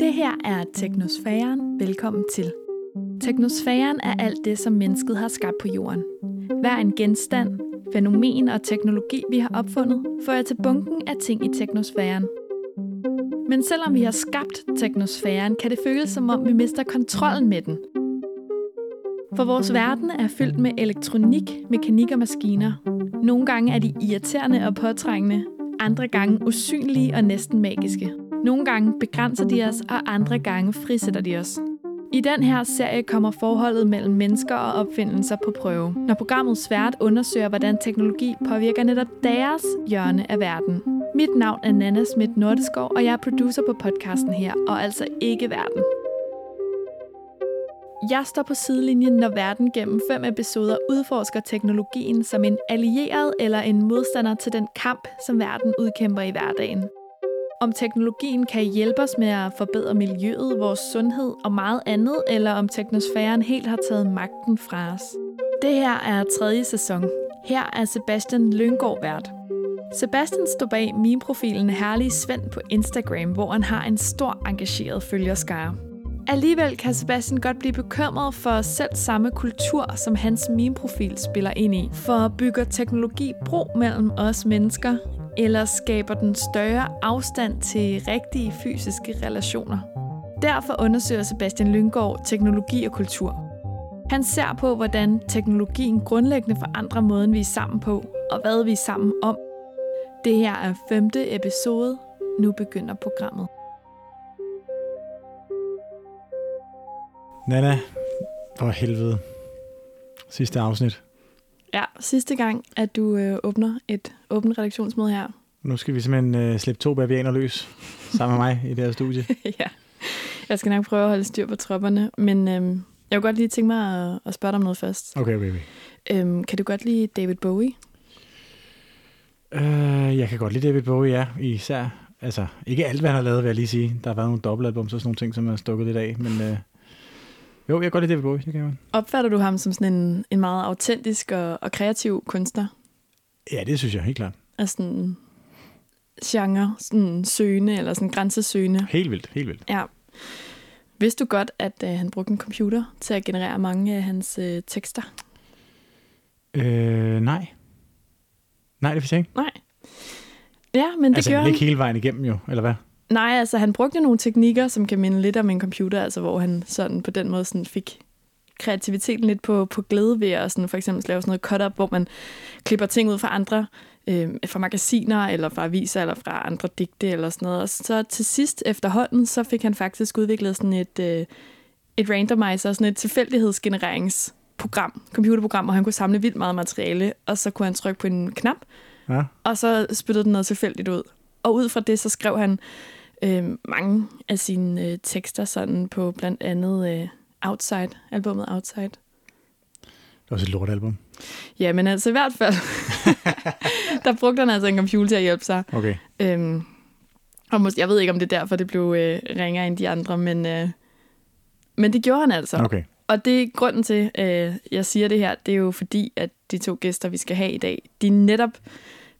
Det her er Teknosfæren. Velkommen til. Teknosfæren er alt det, som mennesket har skabt på jorden. Hver en genstand, fænomen og teknologi, vi har opfundet, fører til bunken af ting i teknosfæren. Men selvom vi har skabt teknosfæren, kan det føles som om, vi mister kontrollen med den. For vores verden er fyldt med elektronik, mekanik og maskiner. Nogle gange er de irriterende og påtrængende, andre gange usynlige og næsten magiske. Nogle gange begrænser de os, og andre gange frisætter de os. I den her serie kommer forholdet mellem mennesker og opfindelser på prøve, når programmet svært undersøger, hvordan teknologi påvirker netop deres hjørne af verden. Mit navn er Nana Schmidt Nordeskov, og jeg er producer på podcasten her, og altså ikke verden. Jeg står på sidelinjen, når verden gennem fem episoder udforsker teknologien som en allieret eller en modstander til den kamp, som verden udkæmper i hverdagen. Om teknologien kan hjælpe os med at forbedre miljøet, vores sundhed og meget andet, eller om teknosfæren helt har taget magten fra os. Det her er tredje sæson. Her er Sebastian Lyngård vært. Sebastian står bag min profilen Herlige Svend på Instagram, hvor han har en stor engageret følgerskare. Alligevel kan Sebastian godt blive bekymret for selv samme kultur, som hans meme-profil spiller ind i. For bygger teknologi bro mellem os mennesker, eller skaber den større afstand til rigtige fysiske relationer? Derfor undersøger Sebastian Lyngård teknologi og kultur. Han ser på, hvordan teknologien grundlæggende forandrer måden, vi er sammen på, og hvad vi er sammen om. Det her er femte episode. Nu begynder programmet. Nana, for helvede. Sidste afsnit. Ja, sidste gang, at du øh, åbner et åbent redaktionsmøde her. Nu skal vi simpelthen øh, slippe to bavianer løs sammen med mig i det her studie. ja, jeg skal nok prøve at holde styr på tropperne, men øh, jeg vil godt lige tænke mig at, at spørge dig om noget først. Okay, okay, okay. Øh, kan du godt lide David Bowie? Øh, jeg kan godt lide David Bowie, ja. Især, altså, ikke alt, hvad han har lavet, vil jeg lige sige. Der har været nogle dobbeltalbum, så sådan nogle ting, som er stukket lidt af, men... Øh, jo, jeg kan godt lide David Bowie, det kan jeg Opfatter du ham som sådan en, en meget autentisk og, og kreativ kunstner? Ja, det synes jeg helt klart. Altså sådan genre, sådan søgende eller sådan grænsesøgende. Helt vildt, helt vildt. Ja. Vidste du godt, at øh, han brugte en computer til at generere mange af hans øh, tekster? Øh, nej. Nej, det vidste jeg ikke. Nej. Ja, men det altså, gjorde han. ikke hele vejen igennem jo, eller hvad? Nej, altså han brugte nogle teknikker, som kan minde lidt om en computer, altså hvor han sådan på den måde sådan fik kreativiteten lidt på, på glæde ved at sådan for eksempel lave sådan noget cut-up, hvor man klipper ting ud fra andre, øh, fra magasiner, eller fra aviser, eller fra andre digte, eller sådan noget. Og så til sidst efterhånden, så fik han faktisk udviklet sådan et, øh, et randomizer, sådan et tilfældighedsgenereringsprogram, computerprogram, hvor han kunne samle vildt meget materiale, og så kunne han trykke på en knap, ja. og så spyttede den noget tilfældigt ud. Og ud fra det, så skrev han øh, mange af sine øh, tekster sådan på blandt andet øh, Outside, albumet Outside. Det var også et lortalbum. Ja, men altså i hvert fald, der brugte han altså en computer til at hjælpe sig. Okay. Øhm, og måske, jeg ved ikke, om det er derfor, det blev øh, ringere end de andre, men, øh, men det gjorde han altså. Okay. Og det er grunden til, øh, jeg siger det her, det er jo fordi, at de to gæster, vi skal have i dag, de netop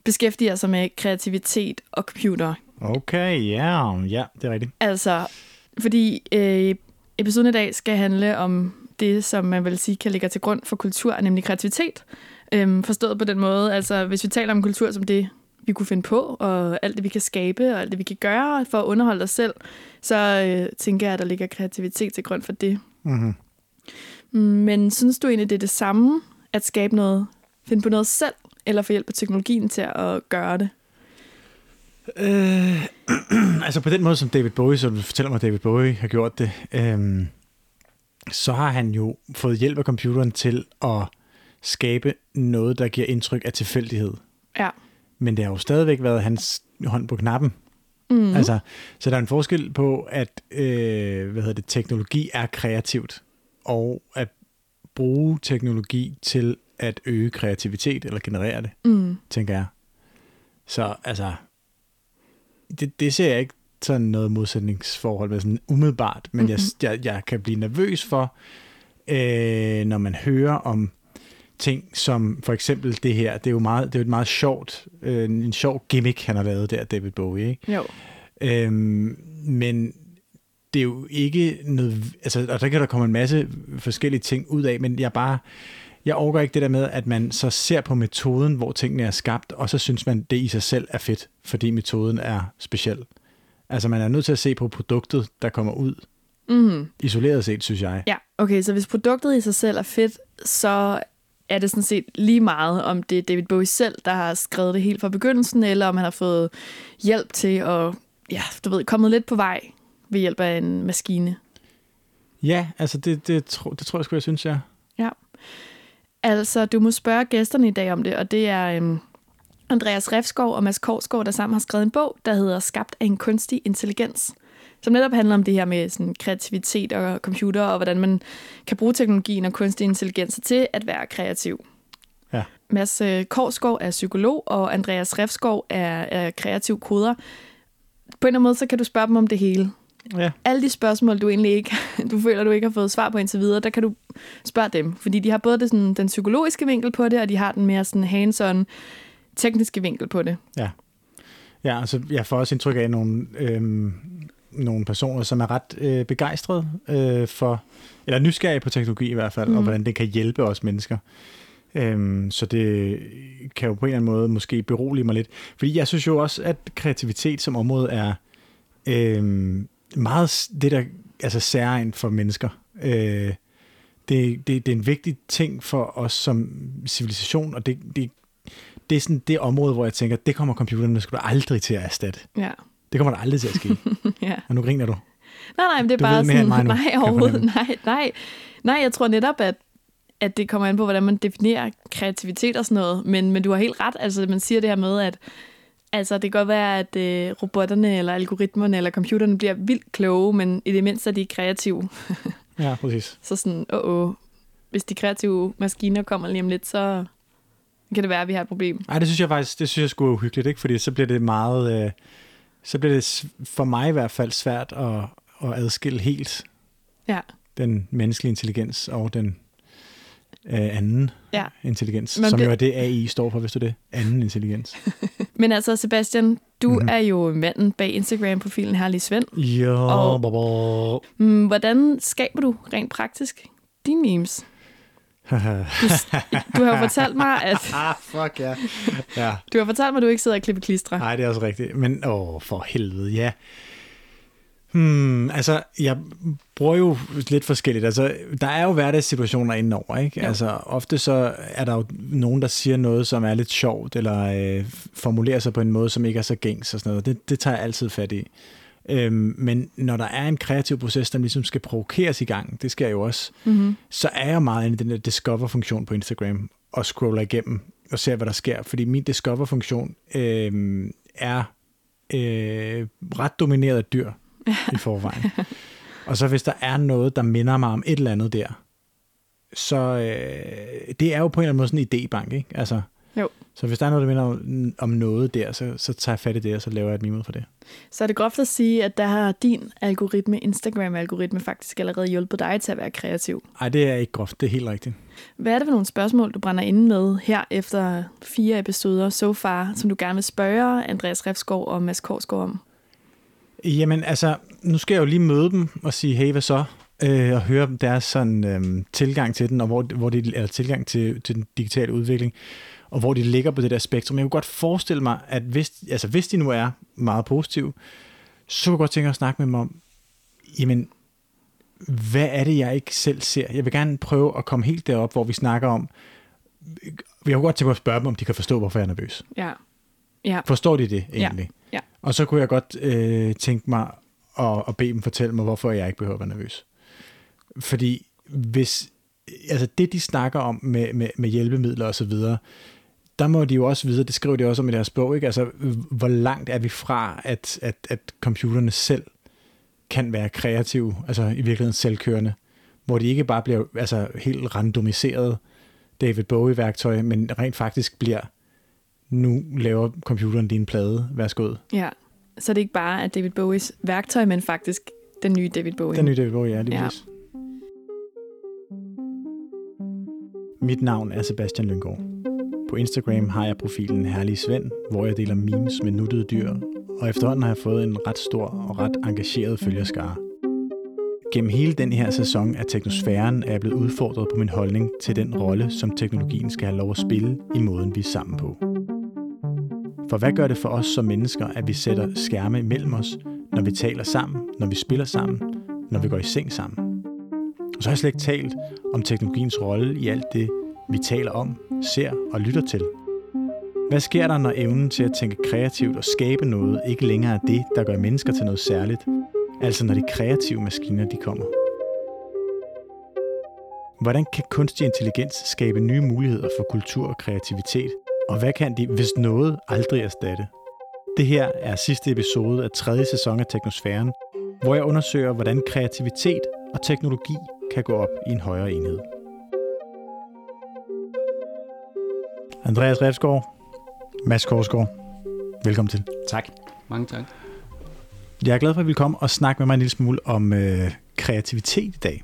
beskæftiger sig med kreativitet og computer. Okay, ja, yeah. ja, det er rigtigt. Altså, fordi øh, episoden i dag skal handle om det, som man vil sige kan ligge til grund for kultur, nemlig kreativitet. Øhm, forstået på den måde, altså hvis vi taler om kultur som det, vi kunne finde på, og alt det, vi kan skabe, og alt det, vi kan gøre for at underholde os selv, så øh, tænker jeg, at der ligger kreativitet til grund for det. Mm-hmm. Men synes du egentlig, det er det samme at skabe noget, finde på noget selv, eller få hjælp af teknologien til at gøre det? Øh, altså på den måde, som David Bowie, som du fortæller mig, David Bowie har gjort det, øh, så har han jo fået hjælp af computeren til at skabe noget, der giver indtryk af tilfældighed. Ja. Men det har jo stadigvæk været hans hånd på knappen. Mm. Altså, så der er en forskel på, at øh, hvad hedder det, teknologi er kreativt, og at bruge teknologi til at øge kreativitet, eller generere det, mm. tænker jeg. Så altså, det, det ser jeg ikke sådan noget modsætningsforhold med sådan umiddelbart, men mm-hmm. jeg, jeg, jeg kan blive nervøs for, øh, når man hører om ting som for eksempel det her, det er jo meget, det er jo et meget sjovt, øh, en sjov gimmick, han har lavet der, David Bowie, ikke? Jo. Øhm, men det er jo ikke noget, altså, og der kan der komme en masse forskellige ting ud af, men jeg bare, jeg overgår ikke det der med, at man så ser på metoden, hvor tingene er skabt, og så synes man, det i sig selv er fedt, fordi metoden er speciel. Altså man er nødt til at se på produktet, der kommer ud. Mm. Isoleret set, synes jeg. Ja, okay, så hvis produktet i sig selv er fedt, så er det sådan set lige meget, om det er David Bowie selv, der har skrevet det helt fra begyndelsen, eller om han har fået hjælp til at, ja, du ved, kommet lidt på vej ved hjælp af en maskine. Ja, altså det, det, tro, det tror jeg sgu, jeg synes, jeg. Ja. Altså, du må spørge gæsterne i dag om det, og det er um, Andreas Refskov og Mads Korsgaard, der sammen har skrevet en bog, der hedder Skabt af en kunstig intelligens, som netop handler om det her med sådan, kreativitet og computer, og hvordan man kan bruge teknologien og kunstig intelligens til at være kreativ. Ja. Mads øh, Korsgaard er psykolog, og Andreas Refskov er, er kreativ koder. På en eller anden måde, så kan du spørge dem om det hele. Ja. Alle de spørgsmål, du egentlig ikke, du føler, du ikke har fået svar på indtil videre, der kan du spørge dem. Fordi de har både det, sådan, den psykologiske vinkel på det, og de har den mere sådan hands-on tekniske vinkel på det. Ja. Ja, altså jeg får også indtryk af nogle, øhm, nogle personer, som er ret øh, begejstrede øh, for, eller nysgerrige på teknologi i hvert fald, mm. og hvordan det kan hjælpe os mennesker. Øhm, så det kan jo på en eller anden måde måske berolige mig lidt. Fordi jeg synes jo også, at kreativitet som område er øhm, meget det, der altså særegen for mennesker. Øh, det, det, det er en vigtig ting for os som civilisation, og det, det, det er sådan det område, hvor jeg tænker, det kommer computerne sgu da aldrig til at erstatte. Ja. Det kommer der aldrig til at ske. ja. Og nu griner du. Nej, nej, men det er Du bare sådan, nu, nej, overhovedet, nej, nej. Nej, jeg tror netop, at, at det kommer an på, hvordan man definerer kreativitet og sådan noget. Men, men du har helt ret, altså man siger det her med, at altså, det kan godt være, at øh, robotterne eller algoritmerne eller computerne bliver vildt kloge, men i det mindste er de kreative. Ja, præcis. Så sådan, åh, åh, hvis de kreative maskiner kommer lige om lidt, så kan det være, at vi har et problem. Ej, det synes jeg faktisk, det synes jeg skulle uhyggeligt, ikke? Fordi så bliver det meget, øh, så bliver det for mig i hvert fald svært at, at adskille helt Ja, den menneskelige intelligens og den øh, anden ja. intelligens, Man som bliver- jo er det, AI står for, hvis du det. Anden intelligens. Men altså, Sebastian, du mm-hmm. er jo manden bag Instagram-profilen Herlig Svend. Jo, Og- og... Mm, Hvordan skaber du rent praktisk dine memes? Du har jo fortalt mig, at ah, fuck ja. Ja, du har fortalt mig, at du ikke sidder og klipper klistre. nej, det er også rigtigt. Men åh, for helvede, ja. Hmm, altså, jeg bruger jo lidt forskelligt. Altså, der er jo hverdagssituationer indenover, ikke? Jo. Altså, ofte så er der jo nogen, der siger noget, som er lidt sjovt, eller øh, formulerer sig på en måde, som ikke er så gængs og sådan noget. Det, det tager jeg altid fat i. Øhm, men når der er en kreativ proces, der ligesom skal provokeres i gang, det skal jeg jo også, Mm-hmm. så er jeg meget inde i den der discover-funktion på Instagram, og scroller igennem og ser, hvad der sker. Fordi min discover-funktion øh, er øh, ret domineret af dyr i forvejen. og så hvis der er noget, der minder mig om et eller andet der, så øh, det er jo på en eller anden måde sådan en idébank, ikke? Altså, Jo. Så hvis der er noget, der minder om, om noget der, så, så tager jeg fat i det, og så laver jeg et meme for det. Så er det groft at sige, at der har din algoritme, Instagram-algoritme, faktisk allerede hjulpet dig til at være kreativ. Ej, det er ikke groft, det er helt rigtigt. Hvad er det for nogle spørgsmål, du brænder inde med her efter fire episoder so far, som du gerne vil spørge Andreas Refskov og Mads Korsgaard om? Jamen altså, nu skal jeg jo lige møde dem og sige, hey, hvad så? Øh, og høre deres sådan, øhm, tilgang til den, og hvor, hvor de, eller tilgang til, til den digitale udvikling, og hvor de ligger på det der spektrum. Jeg kunne godt forestille mig, at hvis, altså, hvis de nu er meget positive, så kunne jeg godt tænke at snakke med dem om, jamen, hvad er det, jeg ikke selv ser? Jeg vil gerne prøve at komme helt derop, hvor vi snakker om, jeg kunne godt tænke mig at spørge dem, om de kan forstå, hvorfor jeg er nervøs. Ja. Ja. Forstår de det egentlig? ja. Og så kunne jeg godt øh, tænke mig at, at bede dem fortælle mig, hvorfor jeg ikke behøver at være nervøs. Fordi hvis, altså det de snakker om med, med, med hjælpemidler og så videre, der må de jo også vide, det skriver de også om i deres bog, ikke? Altså, hvor langt er vi fra, at, at, at computerne selv kan være kreative, altså i virkeligheden selvkørende, hvor de ikke bare bliver altså, helt randomiseret David Bowie-værktøj, men rent faktisk bliver, nu laver computeren din plade, værsgo. ja. Så det er ikke bare at David Bowies værktøj, men faktisk den nye David Bowie. Den nye David Bowie, ja, lige Ja. ja. Mit navn er Sebastian Lyngård. På Instagram har jeg profilen Herlig Svend, hvor jeg deler memes med nuttede dyr, og efterhånden har jeg fået en ret stor og ret engageret følgerskare. Gennem hele den her sæson af Teknosfæren er jeg blevet udfordret på min holdning til den rolle, som teknologien skal have lov at spille i måden, vi er sammen på. For hvad gør det for os som mennesker, at vi sætter skærme imellem os, når vi taler sammen, når vi spiller sammen, når vi går i seng sammen? Og så har jeg slet ikke talt om teknologiens rolle i alt det, vi taler om, ser og lytter til. Hvad sker der, når evnen til at tænke kreativt og skabe noget ikke længere er det, der gør mennesker til noget særligt, Altså når de kreative maskiner de kommer. Hvordan kan kunstig intelligens skabe nye muligheder for kultur og kreativitet? Og hvad kan de, hvis noget, aldrig erstatte? Det her er sidste episode af tredje sæson af Teknosfæren, hvor jeg undersøger, hvordan kreativitet og teknologi kan gå op i en højere enhed. Andreas Refsgaard, Mads Korsgaard, velkommen til. Tak. Mange tak. Jeg er glad for, at vi vil komme og snakke med mig en lille smule om øh, kreativitet i dag.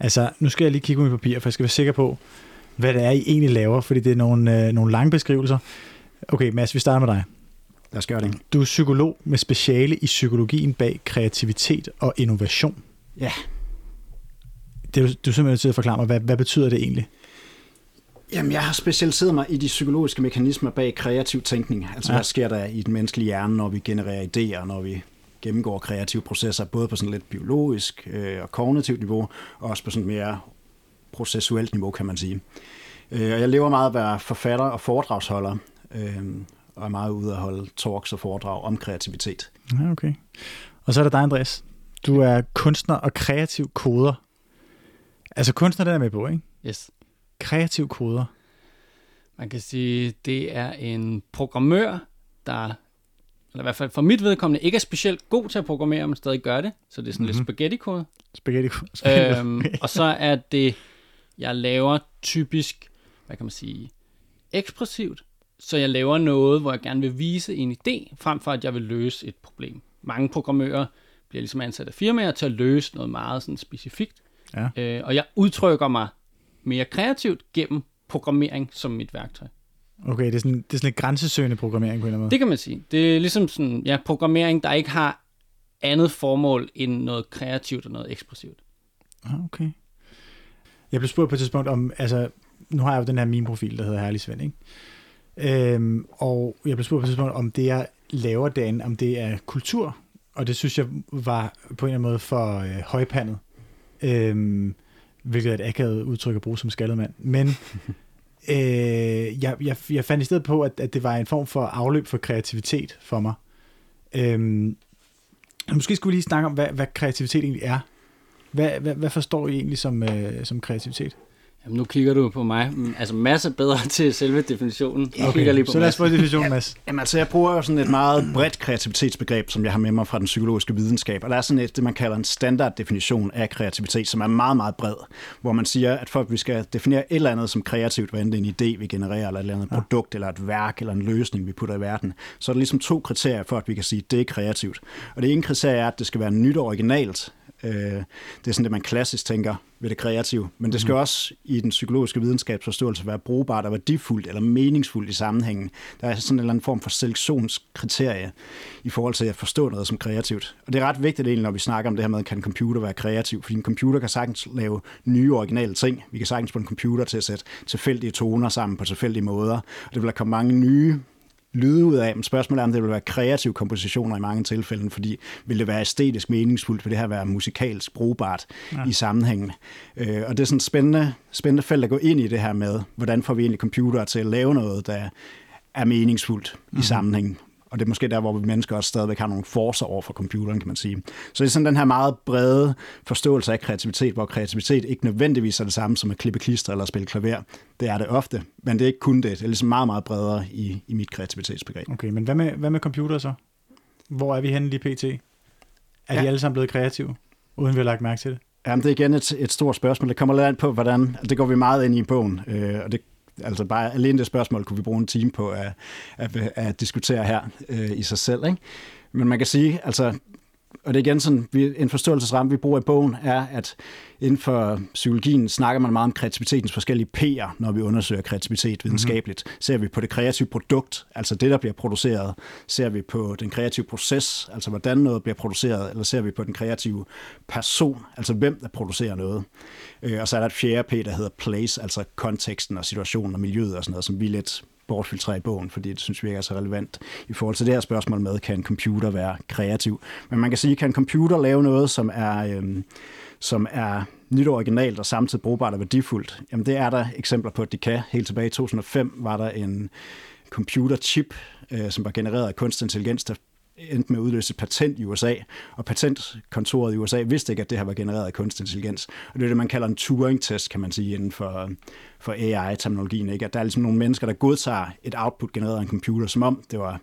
Altså, nu skal jeg lige kigge på mit papir, for jeg skal være sikker på, hvad det er, I egentlig laver, fordi det er nogle, øh, nogle lange beskrivelser. Okay, Mads, vi starter med dig. Lad os gøre det. Du er psykolog med speciale i psykologien bag kreativitet og innovation. Ja. Det, du, du er simpelthen til at forklare mig, hvad, hvad betyder det egentlig? Jamen, jeg har specialiseret mig i de psykologiske mekanismer bag kreativ tænkning. Altså, ja. hvad sker der i den menneskelige hjerne, når vi genererer idéer, når vi gennemgår kreative processer, både på sådan lidt biologisk øh, og kognitivt niveau, og også på sådan mere processuelt niveau, kan man sige. Øh, og jeg lever meget at være forfatter og foredragsholder, øh, og er meget ude at holde talks og foredrag om kreativitet. Ja, okay. Og så er der dig, Andreas. Du er kunstner og kreativ koder. Altså kunstner, der er med på, ikke? Yes. Kreativ koder. Man kan sige, det er en programmør, der eller i hvert fald for mit vedkommende, ikke er specielt god til at programmere, men stadig gør det. Så det er sådan mm-hmm. lidt spaghetti-kode. Spaghetti-kode. Øhm, og så er det, jeg laver typisk, hvad kan man sige, ekspressivt. Så jeg laver noget, hvor jeg gerne vil vise en idé, frem for at jeg vil løse et problem. Mange programmører bliver ligesom ansat af firmaer til at løse noget meget sådan specifikt. Ja. Øh, og jeg udtrykker mig mere kreativt gennem programmering som mit værktøj. Okay, det er sådan, det er sådan en grænsesøgende programmering på en eller anden måde. Det kan man sige. Det er ligesom sådan, ja, programmering, der ikke har andet formål end noget kreativt og noget ekspressivt. Ah, okay. Jeg blev spurgt på et tidspunkt om, altså, nu har jeg jo den her meme-profil, der hedder Herlig Svend, ikke? Øhm, og jeg blev spurgt på et tidspunkt, om det, jeg laver derinde, om det er kultur, og det synes jeg var på en eller anden måde for øh, højpandet. Øhm, hvilket er et akavet udtryk at bruge som skaldet mand. Men øh, jeg, jeg, jeg fandt i stedet på, at, at det var en form for afløb for kreativitet for mig. Øhm, måske skulle vi lige snakke om, hvad, hvad kreativitet egentlig er. Hvad, hvad, hvad forstår I egentlig som, øh, som kreativitet? Jamen, nu kigger du på mig. Mm, altså, masse bedre til selve definitionen. Jeg okay, lige på så lad os få definitionen, Mads. Jamen, altså, jeg bruger jo sådan et meget bredt kreativitetsbegreb, som jeg har med mig fra den psykologiske videnskab. Og der er sådan et, det, man kalder en standarddefinition af kreativitet, som er meget, meget bred. Hvor man siger, at for at vi skal definere et eller andet som kreativt, hvad enten en idé, vi genererer, eller et eller andet ja. produkt, eller et værk, eller en løsning, vi putter i verden, så er der ligesom to kriterier for, at vi kan sige, at det er kreativt. Og det ene kriterie er, at det skal være nyt og originalt. Øh, det er sådan det, man klassisk tænker ved det kreative. Men det skal mm. også i den psykologiske videnskabsforståelse være brugbart og værdifuldt eller meningsfuldt i sammenhængen. Der er sådan en eller anden form for selektionskriterie i forhold til at forstå noget som kreativt. Og det er ret vigtigt egentlig, når vi snakker om det her med, kan en computer være kreativ? Fordi en computer kan sagtens lave nye originale ting. Vi kan sagtens på en computer til at sætte tilfældige toner sammen på tilfældige måder. Og det vil der komme mange nye lyde ud af. Men spørgsmålet er, om det vil være kreative kompositioner i mange tilfælde, fordi vil det være æstetisk meningsfuldt, vil det her være musikalsk brugbart ja. i sammenhængen. Øh, og det er sådan et spændende, spændende felt at gå ind i det her med, hvordan får vi egentlig computere til at lave noget, der er meningsfuldt mm-hmm. i mhm. sammenhængen. Og det er måske der, hvor vi mennesker også stadigvæk har nogle forser over for computeren, kan man sige. Så det er sådan den her meget brede forståelse af kreativitet, hvor kreativitet ikke nødvendigvis er det samme som at klippe klister eller spille klaver. Det er det ofte, men det er ikke kun det. Det er ligesom meget, meget bredere i, i mit kreativitetsbegreb. Okay, men hvad med, hvad med computer så? Hvor er vi henne lige pt? Er ja. de alle sammen blevet kreative, uden vi har lagt mærke til det? Jamen, det er igen et, et stort spørgsmål. Det kommer lidt an på, hvordan... Det går vi meget ind i bogen, øh, og det Altså bare alene det spørgsmål kunne vi bruge en time på at, at, at diskutere her øh, i sig selv. Ikke? Men man kan sige, altså og det er igen sådan, vi, en forståelsesramme, vi bruger i bogen, er, at inden for psykologien snakker man meget om kreativitetens forskellige P'er, når vi undersøger kreativitet videnskabeligt. Mm-hmm. Ser vi på det kreative produkt, altså det, der bliver produceret, ser vi på den kreative proces, altså hvordan noget bliver produceret, eller ser vi på den kreative person, altså hvem der producerer noget. Øh, og så er der et fjerde P, der hedder place, altså konteksten og situationen og miljøet og sådan noget, som vi lidt bortfiltrere i bogen, fordi det synes vi ikke er så relevant i forhold til det her spørgsmål med, kan en computer være kreativ? Men man kan sige, kan en computer lave noget, som er, øhm, som er nyt og originalt og samtidig brugbart og værdifuldt? Jamen det er der eksempler på, at de kan. Helt tilbage i 2005 var der en computerchip, øh, som var genereret af kunstig intelligens, der endte med at udløse et patent i USA, og patentkontoret i USA vidste ikke, at det her var genereret af kunstig intelligens. Og det er det, man kalder en Turing-test, kan man sige, inden for, for AI-terminologien. Ikke? At der er ligesom nogle mennesker, der godtager et output genereret af en computer, som om det var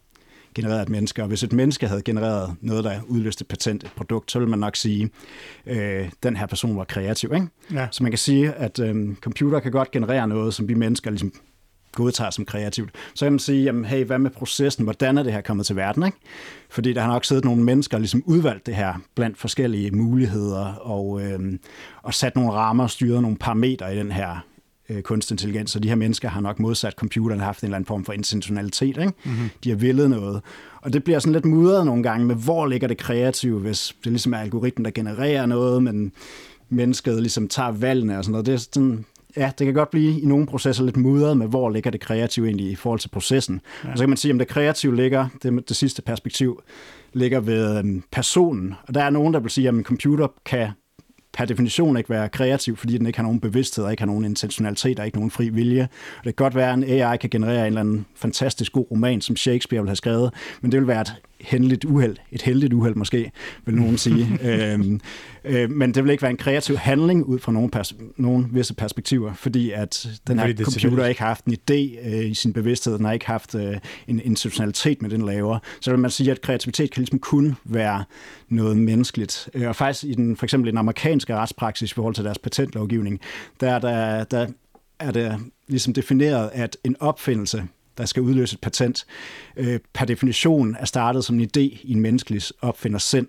genereret af et menneske. Og hvis et menneske havde genereret noget, der udløste et patent, et produkt, så ville man nok sige, øh, den her person var kreativ. Ikke? Ja. Så man kan sige, at øh, computer kan godt generere noget, som vi mennesker ligesom godtager som kreativt. Så kan man sige, jamen, hey, hvad med processen? Hvordan er det her kommet til verden? Ikke? Fordi der har nok siddet nogle mennesker og ligesom udvalgt det her blandt forskellige muligheder og, øh, og sat nogle rammer og styret nogle parametre i den her øh, kunstig intelligens, og de her mennesker har nok modsat computeren haft en eller anden form for intentionalitet. Ikke? Mm-hmm. De har villet noget. Og det bliver sådan lidt mudret nogle gange med, hvor ligger det kreative, hvis det ligesom er algoritmen, der genererer noget, men mennesket ligesom tager valgene og sådan noget. Det er sådan, ja, det kan godt blive i nogle processer lidt mudret med, hvor ligger det kreative egentlig i forhold til processen. Ja. Og så kan man sige, om det kreative ligger, det, det sidste perspektiv, ligger ved øhm, personen. Og der er nogen, der vil sige, at en computer kan per definition ikke være kreativ, fordi den ikke har nogen bevidsthed, og ikke har nogen intentionalitet, og ikke nogen fri vilje. Og det kan godt være, at en AI kan generere en eller anden fantastisk god roman, som Shakespeare vil have skrevet, men det vil være et hændeligt uheld, et heldigt uheld måske, vil nogen sige. øhm, øh, men det vil ikke være en kreativ handling ud fra nogle, pers- nogle visse perspektiver, fordi at den her computer ikke har haft en idé øh, i sin bevidsthed, den har ikke haft øh, en institutionalitet med den laver. Så vil man sige, at kreativitet kan ligesom kun være noget menneskeligt. Øh, og faktisk i den, for eksempel den amerikanske retspraksis i forhold til deres patentlovgivning, der, der, der er det ligesom defineret, at en opfindelse der skal udløse et patent, øh, per definition er startet som en idé i en menneskelig opfinder sind.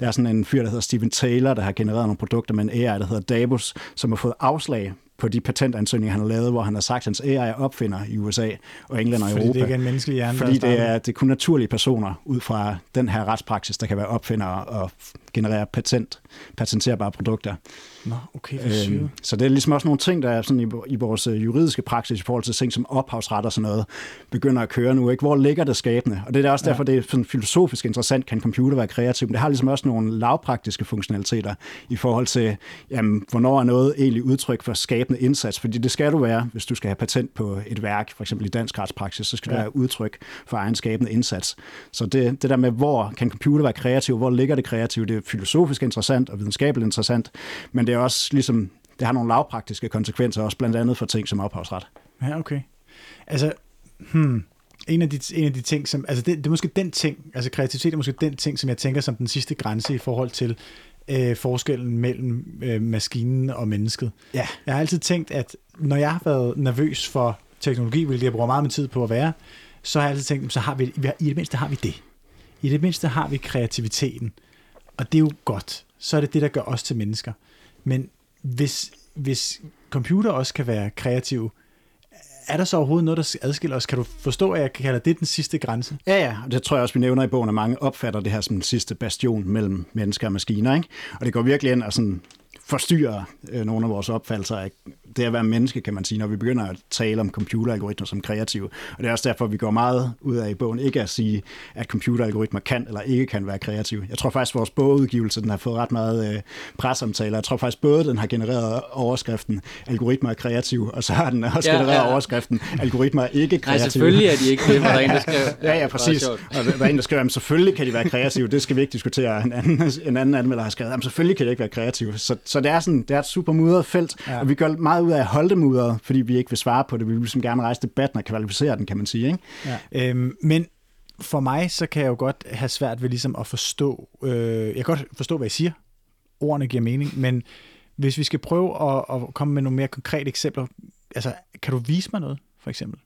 Der er sådan en fyr, der hedder Steven Taylor, der har genereret nogle produkter med en AI, der hedder Davos, som har fået afslag på de patentansøgninger, han har lavet, hvor han har sagt, at hans AI er opfinder i USA og England og Fordi Europa. Fordi det ikke er en menneskelig hjerne, Fordi det er, det er kun naturlige personer ud fra den her retspraksis, der kan være opfinder og generere patent, patenterbare produkter. Nå, okay, for øhm, Så det er ligesom også nogle ting, der er sådan i, i vores øh, juridiske praksis i forhold til ting som ophavsret og sådan noget, begynder at køre nu. Ikke? Hvor ligger det skabende? Og det er også derfor, ja. det er sådan filosofisk interessant, kan en computer være kreativ, men det har ligesom også nogle lavpraktiske funktionaliteter i forhold til, jamen, hvornår er noget egentlig udtryk for skabende indsats? Fordi det skal du være, hvis du skal have patent på et værk, for eksempel i dansk retspraksis, så skal ja. det være udtryk for egen skabende indsats. Så det, det der med, hvor kan en computer være kreativ, hvor ligger det kreative, det er filosofisk interessant og videnskabeligt interessant, men det er også ligesom, det har nogle lavpraktiske konsekvenser, også blandt andet for ting som ophavsret. Ja, okay. Altså, hmm, en af de, en af de ting, som, altså det, det er måske den ting, altså kreativitet er måske den ting, som jeg tænker som den sidste grænse i forhold til øh, forskellen mellem øh, maskinen og mennesket. Ja. Jeg har altid tænkt, at når jeg har været nervøs for teknologi, hvilket jeg bruger meget med tid på at være, så har jeg altid tænkt, så har vi, i det mindste har vi det. I det mindste har vi kreativiteten. Og det er jo godt. Så er det det, der gør os til mennesker. Men hvis, hvis computer også kan være kreativ, er der så overhovedet noget, der adskiller os? Kan du forstå, at jeg kalder det den sidste grænse? Ja, ja, og det tror jeg også, vi nævner i bogen, at mange opfatter det her som den sidste bastion mellem mennesker og maskiner. Ikke? Og det går virkelig ind og sådan forstyrrer øh, nogle af vores opfattelser af det at være menneske, kan man sige, når vi begynder at tale om computeralgoritmer som kreative. Og det er også derfor, vi går meget ud af i bogen ikke at sige, at computeralgoritmer kan eller ikke kan være kreative. Jeg tror faktisk, at vores bogudgivelse den har fået ret meget øh, presomtaler. Jeg tror faktisk både, den har genereret overskriften, algoritmer er kreative, og så har den også ja, genereret ja, overskriften, algoritmer er ikke kreative. Nej, selvfølgelig er de ikke det, hvor der er en, der skriver. ja, ja, præcis. Og der er en, der at selvfølgelig kan de være kreative, det skal vi ikke diskutere. En anden, en anden anmelder har skrevet, at selvfølgelig kan de ikke være kreative. Så, så det, er sådan, det er et super mudret felt, ja. og vi gør meget ud af at holde dem ud, fordi vi ikke vil svare på det. Vi vil ligesom gerne rejse debatten og kvalificere den, kan man sige. Ikke? Ja. Øhm, men for mig, så kan jeg jo godt have svært ved ligesom at forstå, øh, jeg kan godt forstå, hvad I siger. Ordene giver mening, men hvis vi skal prøve at, at komme med nogle mere konkrete eksempler, altså, kan du vise mig noget, for eksempel?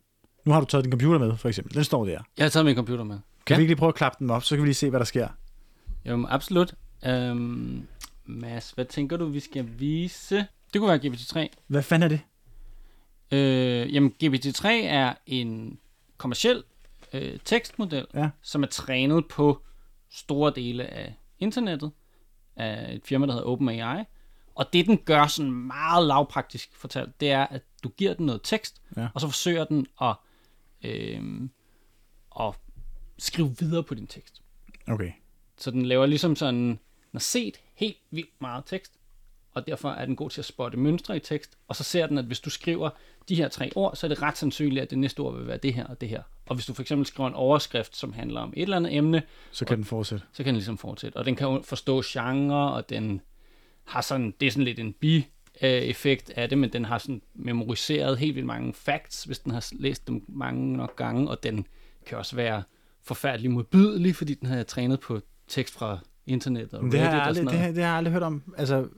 Nu har du taget din computer med, for eksempel. Den står der. Jeg har taget min computer med. Kan ja. vi ikke lige prøve at klappe den op, så kan vi lige se, hvad der sker? Jo, absolut. Øhm, Mads, hvad tænker du, vi skal vise? Det kunne være GPT-3. Hvad fanden er det? Øh, jamen, GPT-3 er en kommersiel øh, tekstmodel, Ja. som er trænet på store dele af internettet, af et firma, der hedder OpenAI. Og det, den gør sådan meget lavpraktisk fortalt, det er, at du giver den noget tekst, Ja. og så forsøger den at, øh, at skrive videre på din tekst. Okay. Så den laver ligesom sådan, den har set helt vildt meget tekst, og derfor er den god til at spotte mønstre i tekst, og så ser den, at hvis du skriver de her tre ord, så er det ret sandsynligt, at det næste ord vil være det her og det her. Og hvis du for eksempel skriver en overskrift, som handler om et eller andet emne, Så kan den fortsætte. så kan den ligesom fortsætte. Og den kan forstå genre, og den har sådan, det er sådan lidt en bi-effekt af det, men den har sådan memoriseret helt vildt mange facts, hvis den har læst dem mange nok gange, og den kan også være forfærdelig modbydelig, fordi den har trænet på tekst fra internettet og Men det har, Reddit jeg og aldrig, sådan det, noget. har, det har jeg aldrig hørt om. Altså,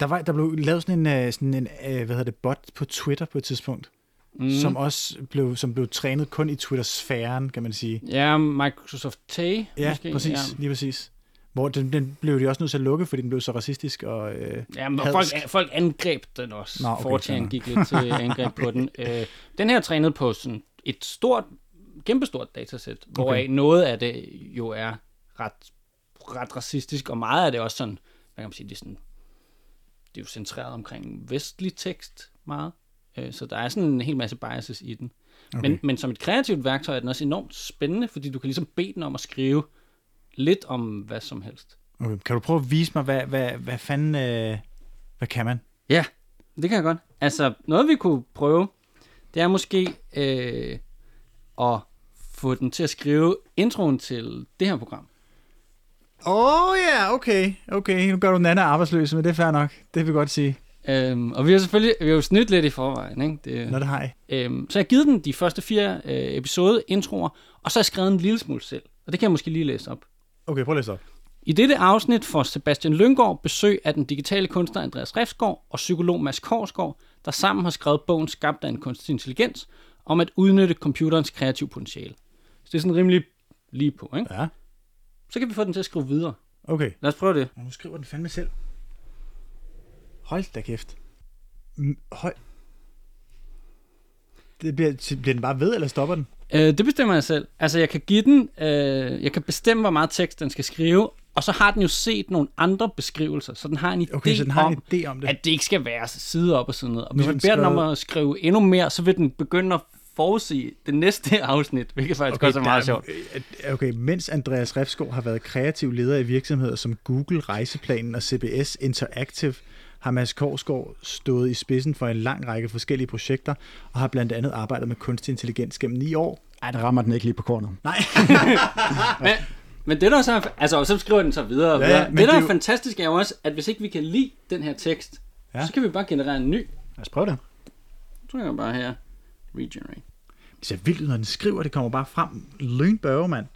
der, var, der blev lavet sådan en, øh, sådan en øh, hvad hedder det, bot på Twitter på et tidspunkt, mm. som også blev, som blev trænet kun i Twitter-sfæren, kan man sige. Ja, Microsoft Tay, Ja, måske. præcis, Ja. lige præcis. Hvor den, den blev de også nødt til at lukke, fordi den blev så racistisk og øh, Ja, men folk, folk angreb den også. Nå, okay, okay, fair 4 nok. gik lidt til angreb på den. Øh, den her er trænet på sådan et stort, kæmpestort datasæt, okay. hvoraf noget af det jo er ret, ret racistisk, og meget af det er også sådan, hvad kan man sige, det er, sådan, det er jo centreret omkring vestlig tekst meget. Øh, så der er sådan en hel masse biases i den. Okay. Men, men som et kreativt værktøj er den også enormt spændende, fordi du kan ligesom bede den om at skrive lidt om hvad som helst. okay. Kan du prøve at vise mig, hvad, hvad, hvad fanden, øh, hvad kan man? Ja, det kan jeg godt. Altså, noget vi kunne prøve, det er måske øh, at få den til at skrive introen til det her program. Åh oh, ja, yeah, okay. Okay, nu gør du den anden arbejdsløs, men det er fair nok. Det vil vi godt sige. Øhm, og vi har selvfølgelig vi har jo snydt lidt i forvejen. Ikke? Det, Nå, det har jeg. øhm, så jeg har givet den de første fire øh, episode introer, og så har jeg skrevet en lille smule selv. Og det kan jeg måske lige læse op. Okay, prøv at læse op. I dette afsnit får Sebastian Lyngård besøg af den digitale kunstner Andreas Refsgaard og psykolog Mads Korsgaard, der sammen har skrevet bogen Skabt af en kunstig intelligens om at udnytte computerens kreative potentiale. Så det er sådan rimelig lige på, ikke? Ja, Så kan vi få den til at skrive videre. okay. Lad os prøve det. Og nu skriver den fandme selv. Hold da kæft. Mm, Hold. Det bliver, bliver den bare ved, eller stopper den? Øh, det bestemmer jeg selv. Altså, jeg kan give den, øh, jeg kan bestemme, hvor meget tekst den skal skrive, og så har den jo set nogle andre beskrivelser, så den har en idé Okay, så den har om, en idé om det. at det ikke skal være side op og sådan noget. Og hvis vi den beder den om skrevet- at skrive endnu mere, så vil den begynde at forudsige det næste afsnit, hvilket faktisk okay, også er meget der- sjovt. øh, Okay, mens Andreas Refskov har været kreativ leder i virksomheder som Google, Rejseplanen og CBS Interactive, har Mads Korsgaard stået i spidsen for en lang række forskellige projekter, og har blandt andet arbejdet med kunstig intelligens gennem ni år. Ej, der rammer den ikke lige på kornet. Nej, Men, men det der så er, altså, så skriver den så videre og Ja, videre. ja, det, der det er er jo- fantastisk er jo også, at hvis ikke vi kan lide den her tekst, Ja. så kan vi bare generere en ny. Lad os prøve det. Så trykker jeg bare her, regenerate. det ser vildt ud, når den skriver, det kommer bare frem. Lynbørge, mand.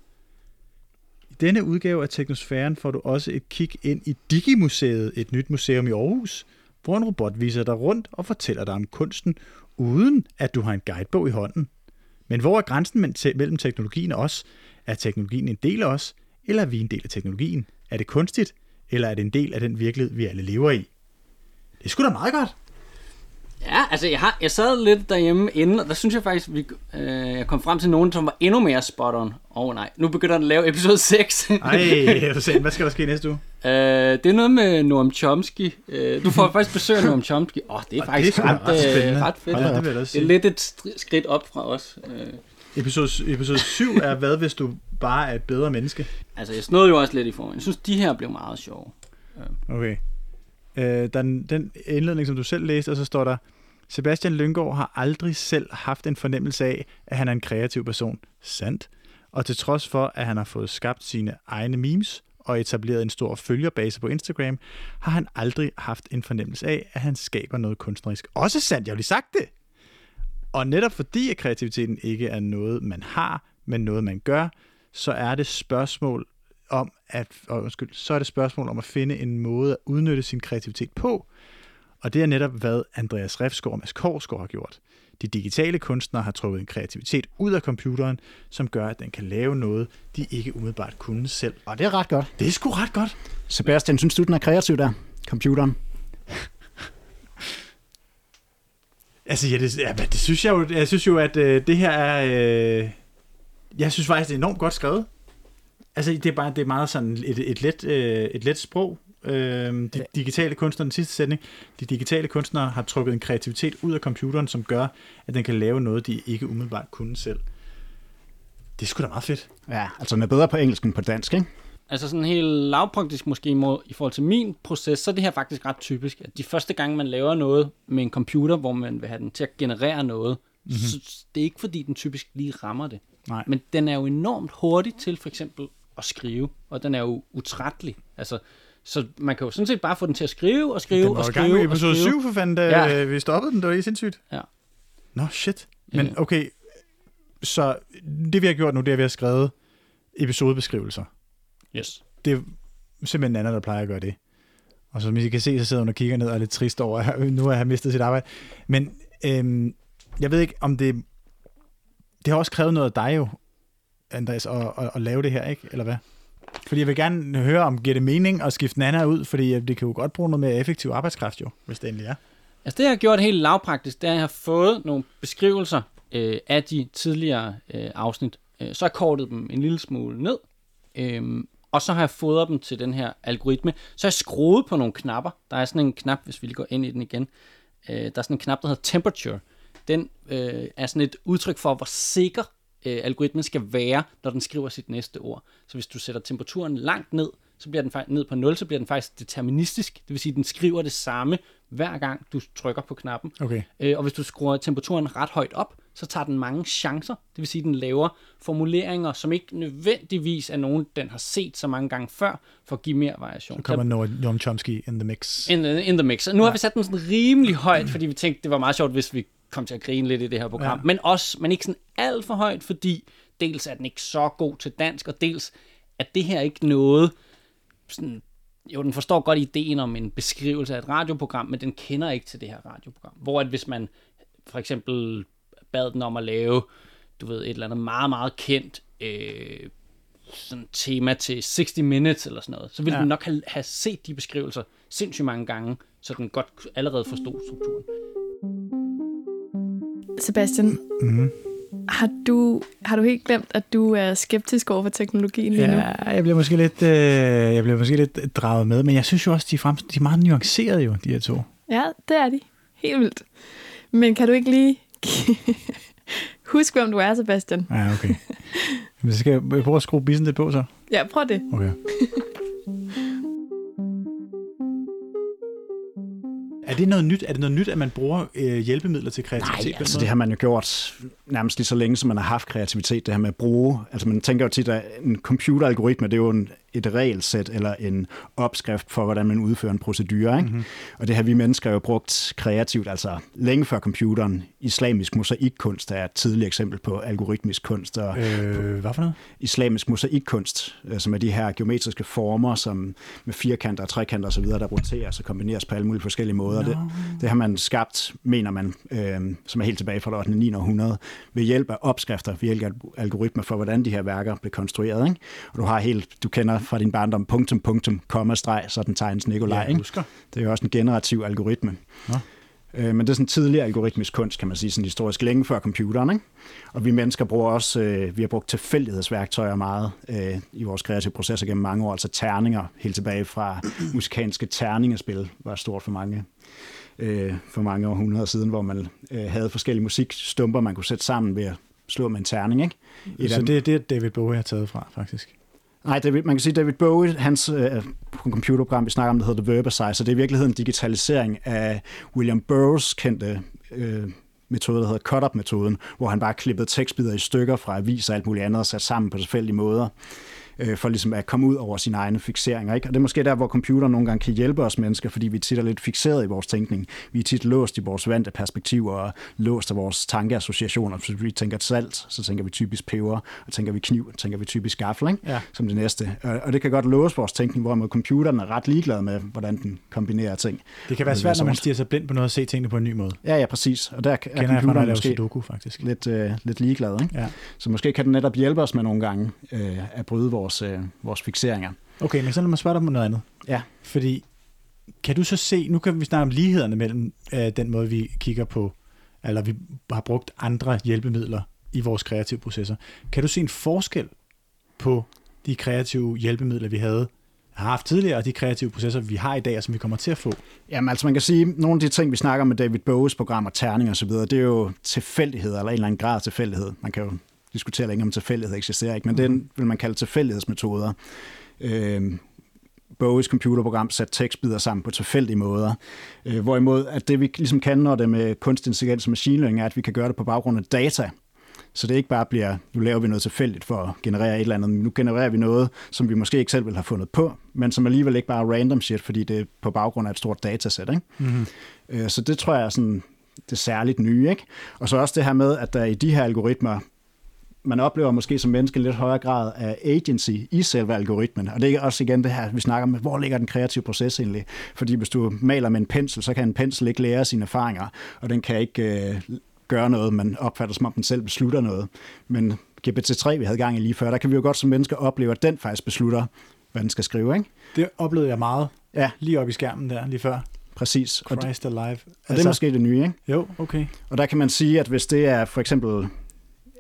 I denne udgave af Teknosfæren får du også et kig ind i Digimuseet, et nyt museum i Aarhus, hvor en robot viser dig rundt og fortæller dig om kunsten, uden at du har en guidebog i hånden. Men hvor er grænsen mellem teknologien og os? Er teknologien en del af os, eller er vi en del af teknologien? Er det kunstigt, eller er det en del af den virkelighed, vi alle lever i? Det er sgu da meget godt. Ja, altså jeg, har, jeg sad lidt derhjemme inden, og der synes jeg faktisk, vi, øh, jeg kom frem til nogen, som var endnu mere spot on. Åh oh, nej, nu begynder den at lave episode 6. Ej, for hvad skal der ske næste uge? øh, det er noget med Noam Chomsky. Øh, du får faktisk besøg af Noam Chomsky. Åh, oh, det er Og faktisk det er ret, ret øh, ret fedt. Hold da, det vil jeg det er lidt et skridt op fra os. Øh, Episode, episode 7 er, hvad hvis du bare er et bedre menneske? altså, jeg snød jo også lidt i forvejen. Jeg synes, de her blev meget sjove. Okay. Øh, den, den indledning, som du selv læste, og så står der, Sebastian Lyngård har aldrig selv haft en fornemmelse af, at han er en kreativ person. Sandt. Og til trods for, at han har fået skabt sine egne memes og etableret en stor følgerbase på Instagram, har han aldrig haft en fornemmelse af, at han skaber noget kunstnerisk. Også sandt, jeg har lige sagt det. Og netop fordi, at kreativiteten ikke er noget, man har, men noget, man gør, så er det spørgsmål om at, og undskyld, så er det spørgsmål om at finde en måde at udnytte sin kreativitet på. Og det er netop, hvad Andreas Refsgaard og Mads Korsgaard har gjort. De digitale kunstnere har trukket en kreativitet ud af computeren, som gør, at den kan lave noget, de ikke umiddelbart kunne selv. Og det er ret godt. Det er sgu ret godt. Sebastian, synes du, den er kreativ der? Computeren? Altså, ja, det, ja, det synes jeg jo, jeg synes jo, at øh, det her er, øh, jeg synes faktisk, det er enormt godt skrevet. Altså, det er bare, det er meget sådan et, et, let, øh, et let sprog. Øh, de Ja. digitale kunstnere, den sidste sætning, de digitale kunstnere har trukket en kreativitet ud af computeren, som gør, at den kan lave noget, de ikke umiddelbart kunne selv. Det er sgu da meget fedt. Ja, altså den er bedre på engelsk end på dansk, ikke? Altså sådan helt lavpraktisk måske i forhold til min proces, så er det her faktisk ret typisk, at de første gange, man laver noget med en computer, hvor man vil have den til at generere noget, mm-hmm. så det er ikke fordi, den typisk lige rammer det. Nej. Men den er jo enormt hurtig til for eksempel at skrive, og den er jo utrættelig. Altså, så man kan jo sådan set bare få den til at skrive og skrive Den og var skrive med og episode skrive. 7, for fanden, da Ja. ja. vi stoppede den. Det var helt sindssygt. Ja. Nå, shit. Men okay, så det vi har gjort nu, det er, at vi har skrevet episodebeskrivelser. Yes. Det er simpelthen Anna, der plejer at gøre det. Og som I kan se, så sidder hun og kigger ned og er lidt trist over, at nu har han mistet sit arbejde. Men øhm, jeg ved ikke, om det... Det har også krævet noget af dig jo, Andreas, at, at, at lave det her, ikke? Eller hvad? Fordi jeg vil gerne høre, om giver det mening at skifte Nana ud, fordi øh, det kan jo godt bruge noget mere effektiv arbejdskraft jo, hvis det endelig er. Altså det, jeg har gjort helt lavpraktisk, det er, at jeg har fået nogle beskrivelser øh, af de tidligere øh, afsnit. Øh, så har jeg kortet dem en lille smule ned, øh, og så har jeg fodret dem til den her algoritme. Så har jeg skruet på nogle knapper. Der er sådan en knap, hvis vi lige går ind i den igen. Øh, der er sådan en knap, der hedder temperature. Den øh, er sådan et udtryk for, hvor sikker øh, algoritmen skal være, når den skriver sit næste ord. Så hvis du sætter temperaturen langt ned, så bliver den faktisk ned på 0, så bliver den faktisk deterministisk. Det vil sige, at den skriver det samme hver gang du trykker på knappen. Okay. Øh, og hvis du skruer temperaturen ret højt op, så tager den mange chancer. Det vil sige, at den laver formuleringer, som ikke nødvendigvis er nogen, den har set så mange gange før, for at give mere variation. Så kommer Noam Chomsky in the mix. In in the mix. Og nu har vi sat den sådan rimelig højt, fordi vi tænkte, det var meget sjovt, hvis vi kom til at grine lidt i det her program. Ja. Men også, men ikke sådan alt for højt, fordi dels er den ikke så god til dansk, og dels er det her ikke noget, sådan, jo, den forstår godt ideen om en beskrivelse af et radioprogram, men den kender ikke til det her radioprogram. Hvor at hvis man for eksempel bad den om at lave, du ved, et eller andet meget, meget kendt øh, sådan tema til 60 Minutes eller sådan noget, så ville ja. den nok have, have set de beskrivelser sindssygt mange gange, så den godt allerede forstod strukturen. Sebastian, Mm-hmm. har du, har du helt glemt, at du er skeptisk over for teknologien lige nu? Ja, jeg bliver måske lidt, øh, jeg bliver måske lidt draget med, men jeg synes jo også, de er, frem, de er meget nuancerede jo, de her to. Ja, det er de. Helt vildt. Men kan du ikke lige huske, hvem du er, Sebastian? Ja, okay. Men så skal jeg prøve at skrue bissen lidt på, så. Ja, prøv det. Okay. Er det noget nyt? Er det noget nyt, at man bruger øh, hjælpemidler til kreativitet? Nej, altså det har man jo gjort nærmest lige så længe, som man har haft kreativitet, det her med at bruge, altså man tænker jo tit, at en computeralgoritme, det er jo en, et regelsæt eller en opskrift for, hvordan man udfører en procedure, ikke? Mm-hmm. Og det har vi mennesker jo brugt kreativt, altså længe før computeren. Islamisk mosaikkunst er et tidligt eksempel på algoritmisk kunst, og Øh, hvad for noget? islamisk mosaikkunst, øh, som er de her geometriske former, som med firkanter og trekanter osv., der roteres og kombineres på alle mulige forskellige måder. Det, det har man skabt, mener man, øh, som er helt tilbage fra det 8. 9. århundrede, ved hjælp af opskrifter, ved hjælp af algoritmer for, hvordan de her værker blev konstrueret. Ikke? Og du har helt, du kender fra din barndom punktum, punktum, komma, streg, så den tegnes Nikolaj. Ja, ikke? Det er jo også en generativ algoritme. Nå. Øh, Men det er sådan tidlig algoritmisk kunst, kan man sige, sådan historisk længe før computeren. Ikke? Og vi mennesker bruger også, øh, vi har brugt tilfældighedsværktøjer meget øh, i vores kreative processer gennem mange år, altså terninger, helt tilbage fra musikanske terningespil, var stort for mange øh, for mange århundreder siden, hvor man øh, havde forskellige musikstumper, man kunne sætte sammen ved at slå med en terning. Ikke? Så det er det, David Bowie har taget fra, faktisk. Nej, David, man kan sige, David Bowie, hans øh, computerprogram, vi snakker om, det hedder The Verbicize, så det er i virkeligheden en digitalisering af William Burroughs kendte øh, metode, der hedder cut-up-metoden, hvor han bare klippede tekstbider i stykker fra aviser og alt muligt andet og sat sammen på tilfældige måder øh, for ligesom at komme ud over sine egne fixeringer. Ikke? Og det er måske der, hvor computer nogle gange kan hjælpe os mennesker, fordi vi tit er lidt fixeret i vores tænkning. Vi er tit låst i vores vante perspektiver og låst af vores tankeassociationer. Så vi tænker salt, så tænker vi typisk peber, og tænker vi kniv, tænker vi typisk gaffel, ikke? Ja. som det næste. Og, og det kan godt låse vores tænkning, hvorimod computeren er ret ligeglad med, hvordan den kombinerer ting. Det kan være er svært, når man stiger sig blind på noget og se tingene på en ny måde. Ja, ja, præcis. Og der er Kender jeg jeg computeren laver måske sudoku, faktisk. lidt, øh, lidt ligeglad. Ikke? Ja. Så måske kan den netop hjælpe os med nogle gange øh, at bryde vores, øh, vores fixeringer. Okay, men så lad mig spørge dig om noget andet. Ja. Fordi, kan du så se, nu kan vi snakke om lighederne mellem øh, den måde, vi kigger på, eller vi har brugt andre hjælpemidler i vores kreative processer. Kan du se en forskel på de kreative hjælpemidler, vi havde har haft tidligere, og de kreative processer, vi har i dag, og som vi kommer til at få? Jamen altså man kan sige, nogle af de ting, vi snakker om med David Bowies programmer, terning og så videre, det er jo tilfældigheder, eller en eller anden grad af tilfældighed. Man kan jo diskutere længe om tilfældighed eksisterer ikke, men den vil man kalde tilfældighedsmetoder. Øh, Bowies computerprogram satte tekstbider sammen på tilfældige måder. Øh, hvorimod, at det vi ligesom kan, når det med kunstig intelligens og machine learning, er, at vi kan gøre det på baggrund af data. Så det ikke bare bliver, nu laver vi noget tilfældigt for at generere et eller andet, men nu genererer vi noget, som vi måske ikke selv vil have fundet på, men som alligevel ikke bare er random shit, fordi det er på baggrund af et stort datasæt. Ikke? Mm-hmm. Øh, Så det tror jeg er sådan det særligt nye. Ikke? Og så også det her med, at der i de her algoritmer, man oplever måske som menneske en lidt højere grad af agency i selve algoritmen. Og det er også igen det her, vi snakker om, hvor ligger den kreative proces egentlig? Fordi hvis du maler med en pensel, så kan en pensel ikke lære sine erfaringer, og den kan ikke øh, gøre noget, man opfatter som om den selv beslutter noget. Men GPT-3, vi havde gang i lige før, der kan vi jo godt som mennesker opleve, at den faktisk beslutter, hvad den skal skrive. Ikke? Det oplevede jeg meget Ja, lige op i skærmen der, lige før. præcis. Og det, Christ Alive. og det er måske det nye, ikke? Jo, okay. Og der kan man sige, at hvis det er for eksempel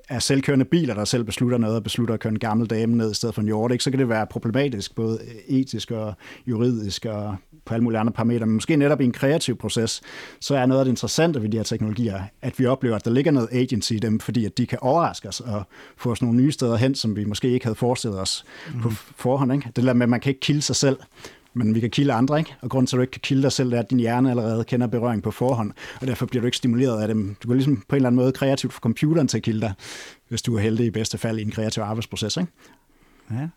er selvkørende biler, der selv beslutter noget, og beslutter at køre en gammel dame ned i stedet for en hjort, ikke, så kan det være problematisk, både etisk og juridisk og på alle mulige andre parametre. Men måske netop i en kreativ proces, så er noget af det interessante ved de her teknologier, at vi oplever, at der ligger noget agency i dem, fordi at de kan overraske os og få os nogle nye steder hen, som vi måske ikke havde forestillet os mm. på forhånd. Ikke? Det der med, at man kan ikke kilde sig selv, men vi kan kilde andre, ikke? Og grunden til, at du ikke kan kilde dig selv, er, at din hjerne allerede kender berøring på forhånd, og derfor bliver du ikke stimuleret af dem. Du kan ligesom på en eller anden måde kreativt få computeren til at kilde dig, hvis du er heldig i bedste fald i en kreativ arbejdsproces, ikke? Ja.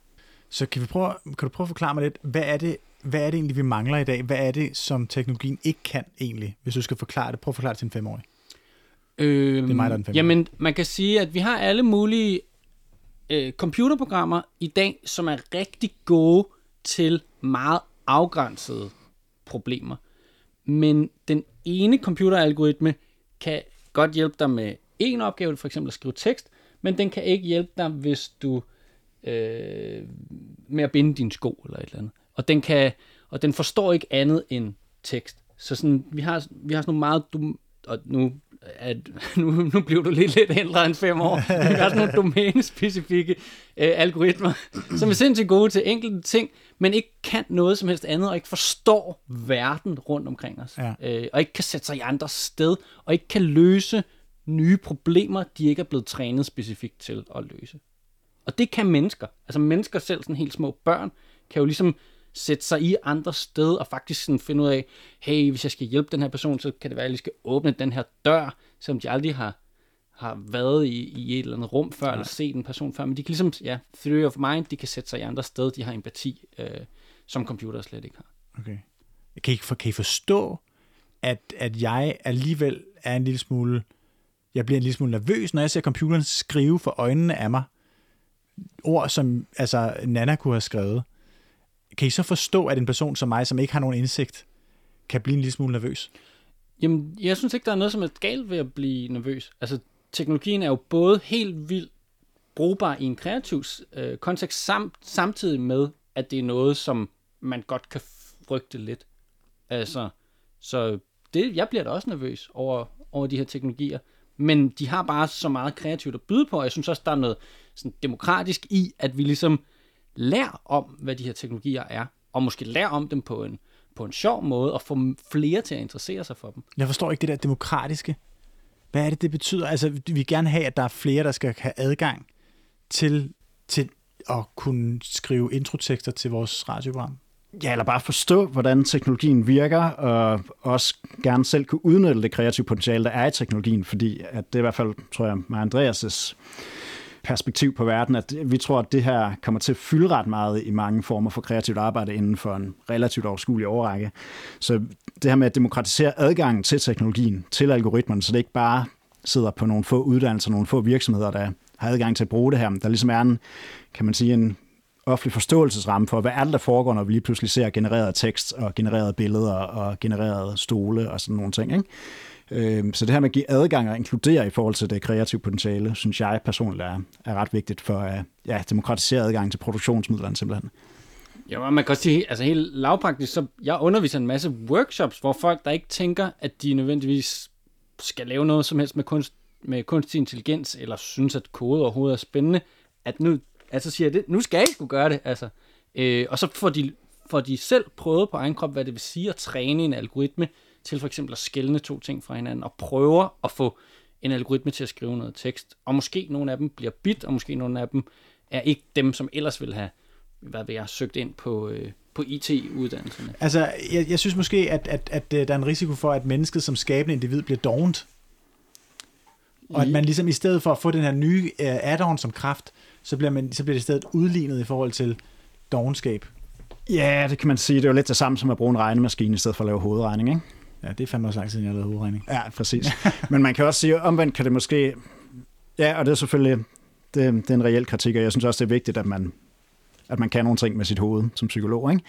Så kan, vi prøve, kan du prøve at forklare mig lidt, hvad er, det, hvad er det egentlig, vi mangler i dag? Hvad er det, som teknologien ikke kan egentlig, hvis du skal forklare det? Prøv at forklare det til en femårig. Øhm, Det er mig, der er den femte. Jamen, man kan sige, at vi har alle mulige øh, computerprogrammer i dag, som er rigtig gode til meget afgrænsede problemer. Men den ene computeralgoritme kan godt hjælpe dig med en opgave, for eksempel at skrive tekst, men den kan ikke hjælpe dig, hvis du øh, med at binde dine sko eller et eller andet. Og den, kan, og den forstår ikke andet end tekst. Så sådan, vi, har, vi har sådan nogle meget du, og nu, at, nu, nu bliver du lidt lidt ældre end fem år. Vi har sådan nogle domænespecifikke øh, algoritmer, som er sindssygt gode til enkelte ting, men ikke kan noget som helst andet, og ikke forstår verden rundt omkring os. Ja. Øh, og ikke kan sætte sig i andre sted, og ikke kan løse nye problemer, de ikke er blevet trænet specifikt til at løse. Og det kan mennesker. Altså mennesker selv, sådan helt små børn, kan jo ligesom sætte sig i andre sted og faktisk sådan finde ud af, hey, hvis jeg skal hjælpe den her person, så kan det være, at jeg lige skal åbne den her dør, som de aldrig har, har været i, i et eller andet rum før, Nej. eller set en person før. Men de kan ligesom, ja, theory of mind, de kan sætte sig i andre sted, de har empati, øh, som computer slet ikke har. Okay. Kan I, for, kan I forstå, at, at jeg alligevel er en lille smule, jeg bliver en lille smule nervøs, når jeg ser computeren skrive for øjnene af mig, ord, som altså, Nana kunne have skrevet. Kan I så forstå, at en person som mig, som ikke har nogen indsigt, kan blive en lille smule nervøs? Jamen, jeg synes ikke, der er noget, som er galt ved at blive nervøs. Altså, teknologien er jo både helt vildt brugbar i en kreativ øh, kontekst, samt, samtidig med, at det er noget, som man godt kan frygte lidt. Altså, så det, jeg bliver da også nervøs over, over de her teknologier. Men de har bare så meget kreativt at byde på, og jeg synes også, der er noget sådan demokratisk i, at vi ligesom lærer om, hvad de her teknologier er, og måske lærer om dem på en, på en sjov måde, og få flere til at interessere sig for dem. Jeg forstår ikke det der demokratiske. Hvad er det, det betyder? Altså, vi vil gerne have, at der er flere, der skal have adgang til, til at kunne skrive introtekster til vores radioprogram. Ja, eller bare forstå, hvordan teknologien virker, og også gerne selv kunne udnytte det kreative potentiale, der er i teknologien, fordi at det er i hvert fald, tror jeg, med Andreas' perspektiv på verden, at vi tror, at det her kommer til at fylde ret meget i mange former for kreativt arbejde inden for en relativt overskuelig overrække. Så det her med at demokratisere adgangen til teknologien, til algoritmerne, så det ikke bare sidder på nogle få uddannelser, nogle få virksomheder, der har adgang til at bruge det her. Der ligesom er en, kan man sige, en offentlig forståelsesramme for, hvad er det, der foregår, når vi lige pludselig ser genereret tekst og genereret billeder og genereret stole og sådan nogle ting. Ikke? Øhm, så det her med at give adgang og inkludere i forhold til det kreative potentiale, synes jeg personligt er, er ret vigtigt for at ja, demokratisere adgang til produktionsmidlerne simpelthen. Ja, man kan også sige, altså helt lavpraktisk, så jeg underviser en masse workshops, hvor folk, der ikke tænker, at de nødvendigvis skal lave noget som helst med, kunst, med kunstig intelligens, eller synes, at kode overhovedet er spændende, at nu, altså siger jeg det, nu skal jeg skulle gøre det, altså. Øh, og så får de, får de selv prøvet på egen krop, hvad det vil sige at træne en algoritme, til for eksempel at skælne to ting fra hinanden, og prøver at få en algoritme til at skrive noget tekst. Og måske nogle af dem bliver bit, og måske nogle af dem er ikke dem, som ellers vil have hvad ved jeg, søgt ind på, øh, på IT-uddannelserne. Altså, jeg, jeg synes måske, at, at, at, at øh, der er en risiko for, at mennesket som skabende individ bliver dovent. Og at man ligesom i stedet for at få den her nye uh, add-on som kraft, så bliver, man, så bliver det i stedet udlignet i forhold til dovenskab. Ja, det kan man sige. Det er jo lidt det samme som at bruge en regnemaskine i stedet for at lave hovedregning, ikke? Ja, det er fandme også lang tid, jeg har lavet hovedregning. Ja, præcis. Men man kan også sige, omvendt kan det måske... Ja, og det er selvfølgelig det, det er en reel kritik, og jeg synes også, det er vigtigt, at man, at man kan nogle ting med sit hoved som psykolog. Ikke?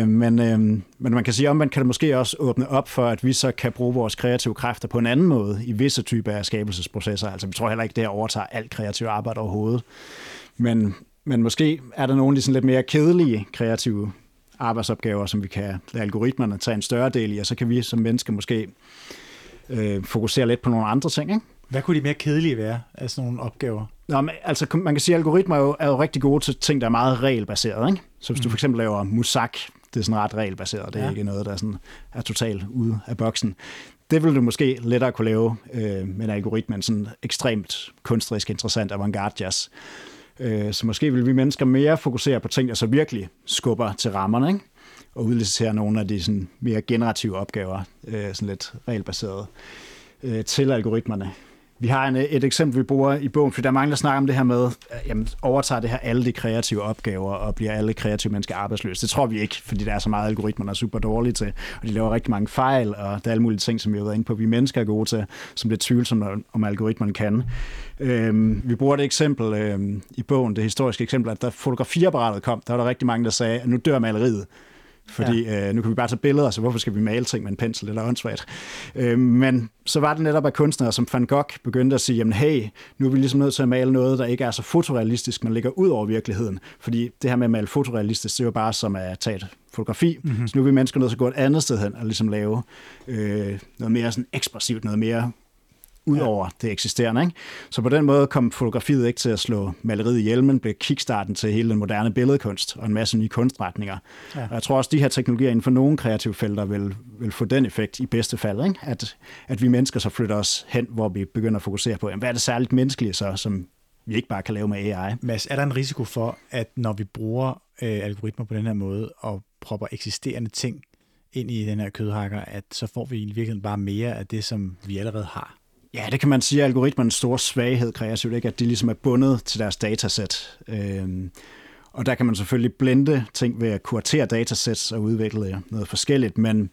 Øh, men, øh, men man kan sige, omvendt kan det måske også åbne op for, at vi så kan bruge vores kreative kræfter på en anden måde i visse typer af skabelsesprocesser. Altså, vi tror heller ikke, det overtager alt kreativt arbejde overhovedet. Men, men måske er der nogle af de sådan lidt mere kedelige kreative arbejdsopgaver, som vi kan lade algoritmerne tage en større del i, og så kan vi som mennesker måske øh, fokusere lidt på nogle andre ting. Ikke? Hvad kunne de mere kedelige være af sådan nogle opgaver? Nå, men, altså, man kan sige, at algoritmer er jo, er jo rigtig gode til ting, der er meget regelbaseret. Ikke? Så hvis mm. du for eksempel laver musak, det er sådan ret regelbaseret, det er ja. ikke noget, der sådan er totalt ude af boksen. Det vil du måske lettere kunne lave øh, med en algoritme, sådan ekstremt kunstrisk, interessant avantgarde jazz. Øh, så måske vil vi mennesker mere fokusere på ting, der så virkelig skubber til rammerne, ikke? og udlicitere nogle af de sådan mere generative opgaver, øh, sådan lidt regelbaseret, øh, til algoritmerne. Vi har en, et eksempel, vi bruger i bogen, for der er mange, der snakker om det her med, jamen, overtager det her alle de kreative opgaver, og bliver alle kreative mennesker arbejdsløse. Det tror vi ikke, fordi der er så meget algoritmer, der er super dårlige til, og de laver rigtig mange fejl, og der er alle mulige ting, som vi har været inde på, vi mennesker er gode til, som det er tvivlsomt, om algoritmerne kan. Øhm, vi bruger det eksempel øhm, i bogen, det historiske eksempel, at da fotografiapparatet kom, der var der rigtig mange, der sagde, at nu dør maleriet. Fordi ja. øh, nu kan vi bare tage billeder, så hvorfor skal vi male ting med en pensel eller åndssvagt? Øh, men så var det netop, at kunstnere som Van Gogh begyndte at sige, jamen hey, nu er vi ligesom nødt til at male noget, der ikke er så fotorealistisk, men ligger ud over virkeligheden. Fordi det her med at male fotorealistisk, det er jo bare som at tage et fotografi. Mm-hmm. Så nu er vi mennesker nødt til at gå et andet sted hen og ligesom lave øh, noget mere sådan ekspressivt, noget mere ud over ja. det eksisterende. Ikke? Så på den måde kom fotografiet ikke til at slå maleriet ihjel, men blev kickstarten til hele den moderne billedkunst og en masse nye kunstretninger. Ja. Og jeg tror også, at de her teknologier inden for nogle kreative felter vil, vil få den effekt i bedste fald, ikke? At, at vi mennesker så flytter os hen, hvor vi begynder at fokusere på, jamen, hvad er det særligt menneskelige så, som vi ikke bare kan lave med AI. Mads, er der en risiko for, at når vi bruger øh, algoritmer på den her måde og propper eksisterende ting ind i den her kødhakker, at så får vi i virkeligheden bare mere af det, som vi allerede har? Ja, det kan man sige er algoritmernes store svaghed kreativt, ikke? at de ligesom er bundet til deres datasæt. Øhm, og der kan man selvfølgelig blende ting ved at kuratere datasæt og udvikle noget forskelligt, men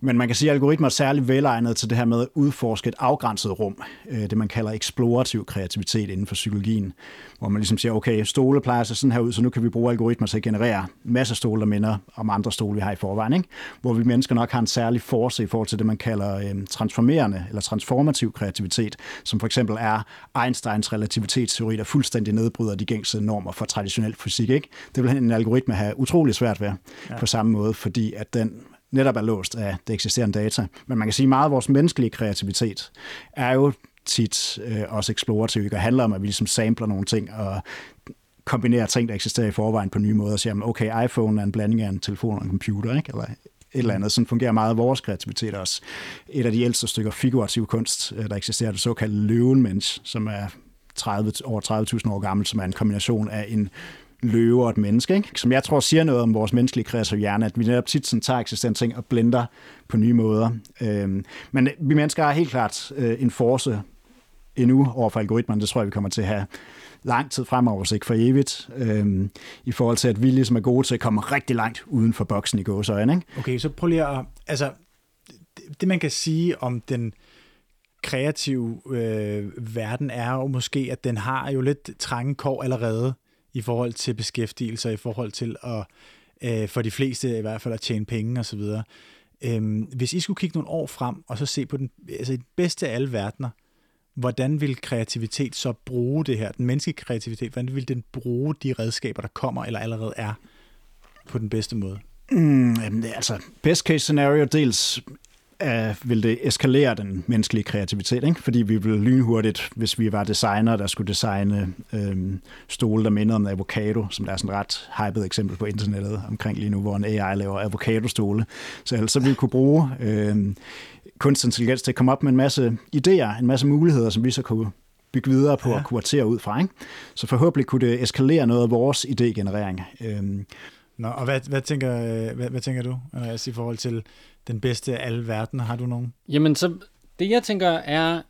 men man kan sige, at algoritmer er særlig velegnet til det her med at udforske et afgrænset rum, øh, det man kalder eksplorativ kreativitet inden for psykologien, hvor man ligesom siger, okay, stole plejer sig sådan her ud, så nu kan vi bruge algoritmer til at generere masser af stole, der minder om andre stole, vi har i forvejen, ikke? hvor vi mennesker nok har en særlig force i forhold til det, man kalder øh, transformerende eller transformativ kreativitet, som for eksempel er Einsteins relativitetsteori, der fuldstændig nedbryder de gængse normer for traditionel fysik. Ikke? Det vil en algoritme have utrolig svært ved ja. på samme måde, fordi at den netop er låst af det eksisterende data. Men man kan sige, at meget af vores menneskelige kreativitet er jo tit øh, også eksplorativ, og handler om, at vi ligesom sampler nogle ting og kombinerer ting, der eksisterer i forvejen på nye måder, og siger, okay, iPhone er en blanding af en telefon og en computer, ikke? eller et eller andet. Sådan fungerer meget af vores kreativitet også. Et af de ældste stykker figurativ kunst, øh, der eksisterer, det såkaldte løvenmensch, som er 30, over 30.000 år gammel, som er en kombination af en løve og et menneske, ikke? som jeg tror siger noget om vores menneskelige kreative hjerne, at vi netop tit sådan tager eksistens ting og blender på nye måder. Øhm, men øh, vi mennesker har helt klart øh, en force endnu over for algoritmerne. Det tror jeg, vi kommer til at have lang tid fremover, så ikke for evigt, øhm, i forhold til, at vi ligesom er gode til at komme rigtig langt uden for boksen i gåsøjne. Ikke? Okay, så prøv lige at... Altså, det, det man kan sige om den kreative øh, verden er jo måske, at den har jo lidt trange kår allerede i forhold til beskæftigelse, i forhold til at, øh, for de fleste i hvert fald at tjene penge osv. Øhm, hvis I skulle kigge nogle år frem, og så se på den, altså den bedste af alle verdener, hvordan vil kreativitet så bruge det her, den menneskelige kreativitet, hvordan vil den bruge de redskaber, der kommer eller allerede er, på den bedste måde? Mm, jamen, altså, best case scenario, dels uh, vil det eskalere den menneskelige kreativitet, ikke? fordi vi vil lynhurtigt, hvis vi var designer, der skulle designe øhm, stole, der minder om en avocado, som der er sådan et ret hypet eksempel på internettet omkring lige nu, hvor en AI laver avocado-stole. Så altså vi kunne bruge øhm, kunstig intelligens til at komme op med en masse idéer, en masse muligheder, som vi så kunne bygge videre på ja. og kuratere ud fra. Ikke? Så forhåbentlig kunne det eskalere noget af vores idégenerering. Øhm, Nå, og hvad, hvad, tænker, hvad, hvad tænker du, Andreas, i forhold til den bedste af alle verden? Har du nogen? Jamen, så det jeg tænker er,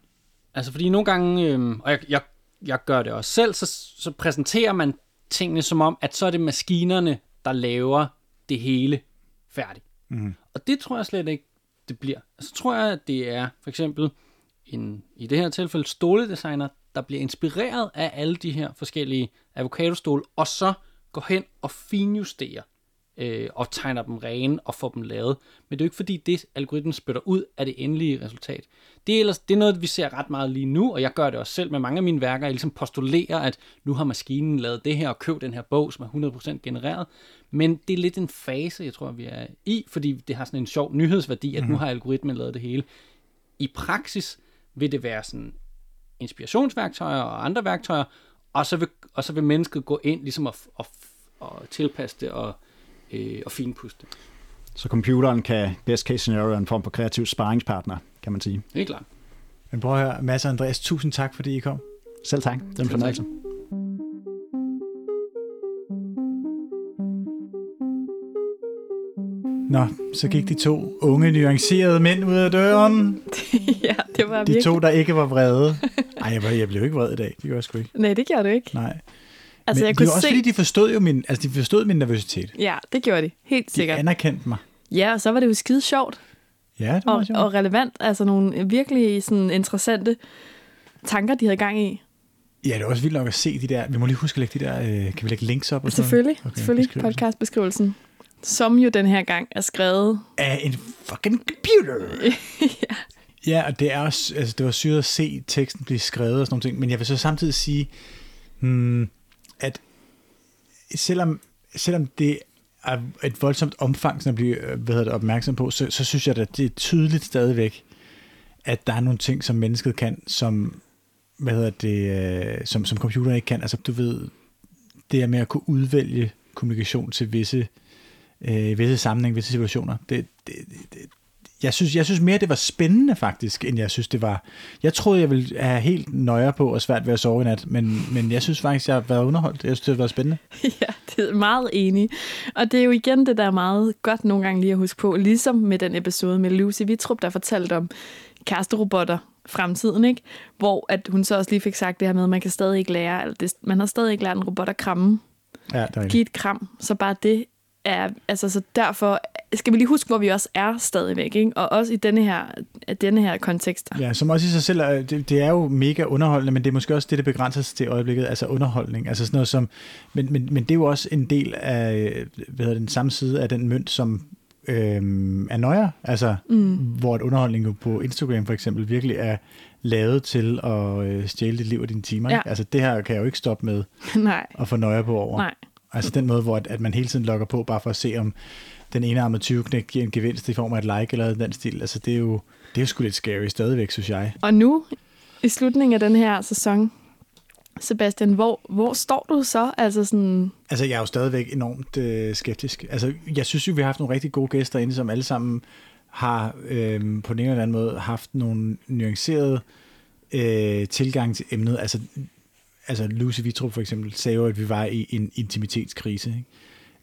altså fordi nogle gange, øh, og jeg, jeg, jeg gør det også selv, så, så præsenterer man tingene som om, at så er det maskinerne, der laver det hele færdigt. Mm. Og det tror jeg slet ikke, det bliver. Så tror jeg, at det er for eksempel en, i det her tilfælde stoledesigner, der bliver inspireret af alle de her forskellige avocadostole, og så går hen og finjusterer øh, og tegner dem rene og får dem lavet. Men det er jo ikke fordi, det algoritmen spytter ud af det endelige resultat. Det er, ellers, det er noget, vi ser ret meget lige nu, og jeg gør det også selv med mange af mine værker. Jeg ligesom postulerer, at nu har maskinen lavet det her og købt den her bog, som er 100% genereret. Men det er lidt en fase, jeg tror, vi er i, fordi det har sådan en sjov nyhedsværdi, at nu mhm. har algoritmen lavet det hele. I praksis vil det være sådan inspirationsværktøjer og andre værktøjer, og så vil, og så vil mennesket gå ind ligesom og, og, og tilpasse det og, øh, og finpuste. Så computeren kan best case scenario en form for kreativ sparringspartner, kan man sige. Helt klart. Men prøv at høre, Mads og Andreas, tusind tak, fordi I kom. Selv tak. Det er en fornøjelse. Nå, så gik de to unge, nuancerede mænd ud af døren. ja, det var De virkelig. to, der ikke var vrede. Ej, jeg, var, jeg blev ikke vred i dag. Det gjorde jeg sgu ikke. Nej, det gjorde du ikke. Nej. Altså, Men jeg det kunne var også se... fordi, de forstod jo min, altså, de forstod min nervøsitet. Ja, det gjorde de. Helt De sikkert. anerkendte mig. Ja, og så var det jo skide sjovt Ja, det var og, sjovt. og relevant. Altså nogle virkelig sådan interessante tanker, de havde gang i. Ja, det er også vildt nok at se de der... Vi må lige huske at lægge de der... Øh, kan vi lægge links op? Og sådan? Selvfølgelig, Okay, selvfølgelig beskrivelsen. podcastbeskrivelsen. Som jo den her gang er skrevet Af en fucking computer. ja. Ja, og det er også, altså det var syret at se teksten blive skrevet og sådan nogle ting, men jeg vil så samtidig sige, hmm, at selvom, selvom det er et voldsomt omfang, som bliver øh, hvad hedder det, opmærksom på, så, så synes jeg, at det er tydeligt stadigvæk, at der er nogle ting, som mennesket kan, som, hvad hedder det, øh, som, som computer ikke kan. Altså, du ved, det er med at kunne udvælge kommunikation til visse, øh, visse sammenhæng, visse situationer. Det, det, det, jeg synes, jeg synes mere, det var spændende faktisk, end jeg synes, det var... Jeg troede, jeg ville have helt nøjer på og svært ved at sove i nat, men, men jeg synes faktisk, jeg har været underholdt. Jeg synes, det har været spændende. ja, det er meget enig. Og det er jo igen det, der er meget godt nogle gange lige at huske på, ligesom med den episode med Lucy Vitrup, der fortalte om kæresterobotter fremtiden, ikke? Hvor at hun så også lige fik sagt det her med, at man kan stadig ikke lære, eller det, man har stadig ikke lært en robot at kramme. Ja, det var Giv et kram, så bare det er, altså så derfor skal vi lige huske, hvor vi også er stadigvæk, ikke? Og også i denne her, denne her kontekst. Ja, som også i sig selv, er, det, det er jo mega underholdende, men det er måske også det, der begrænser sig til øjeblikket, altså underholdning. Altså sådan noget som, men, men, men det er jo også en del af, hvad hedder det, den samme side af den mønt, som øhm, er nøjere, altså mm. hvor et underholdning jo på Instagram for eksempel virkelig er lavet til at øh, stjæle dit liv og dine timer. Ja. Ikke? Altså det her kan jeg jo ikke stoppe med Nej, at få nøje på over. nej. Altså den måde, hvor at, at man hele tiden logger på, bare for at se, om den ene armede 20 knæk giver en gevinst i form af et like eller den stil. Altså det er jo, det er jo sgu lidt scary stadigvæk, synes jeg. Og nu, i slutningen af den her sæson, Sebastian, hvor, hvor står du så? Altså sådan, Altså, jeg er jo stadigvæk enormt øh, skeptisk. Altså, jeg synes jo, vi har haft nogle rigtig gode gæster inde, som alle sammen har øh, på den ene eller anden måde haft nogle nuancerede øh, tilgang til emnet. Altså, altså Lucy Vitrup for eksempel sagde jo, at vi var i en intimitetskrise.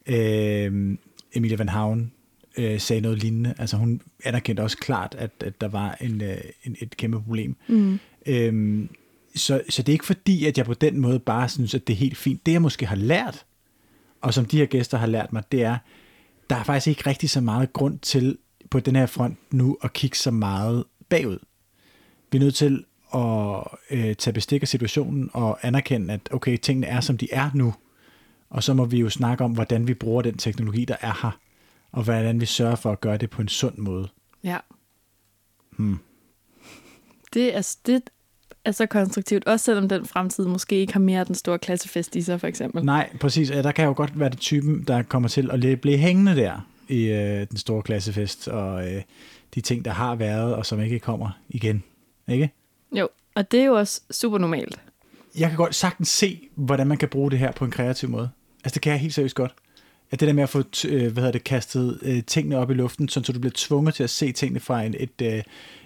Ikke? Øh, Emilia Van Havn øh, sagde noget lignende. Altså, hun anerkendte også klart, at, at der var en, øh, en, et kæmpe problem. mm, Øhm, så, så det er ikke fordi, at jeg på den måde bare synes, at det er helt fint. Det jeg måske har lært, og som de her gæster har lært mig, det er, der er faktisk ikke rigtig så meget grund til på den her front nu at kigge så meget bagud. Vi er nødt til at øh, tage bestik af situationen og anerkende, at okay, tingene er, som de er nu. Og så må vi jo snakke om, hvordan vi bruger den teknologi, der er her, og hvordan vi sørger for at gøre det på en sund måde. Ja. Hmm. Det er, det er så konstruktivt, også selvom den fremtid måske ikke har mere den store klassefest i sig, for eksempel. Nej, præcis. Ja, der kan jo godt være det typen, der kommer til at blive hængende der i øh, den store klassefest, og øh, de ting, der har været, og som ikke kommer igen. Ikke? Jo, og det er jo også super normalt. Jeg kan godt sagtens se, hvordan man kan bruge det her på en kreativ måde. Altså, det kan jeg helt seriøst godt. At det der med at få øh, hvad hedder det, kastet øh, tingene op i luften, så du bliver tvunget til at se tingene fra en, et, øh,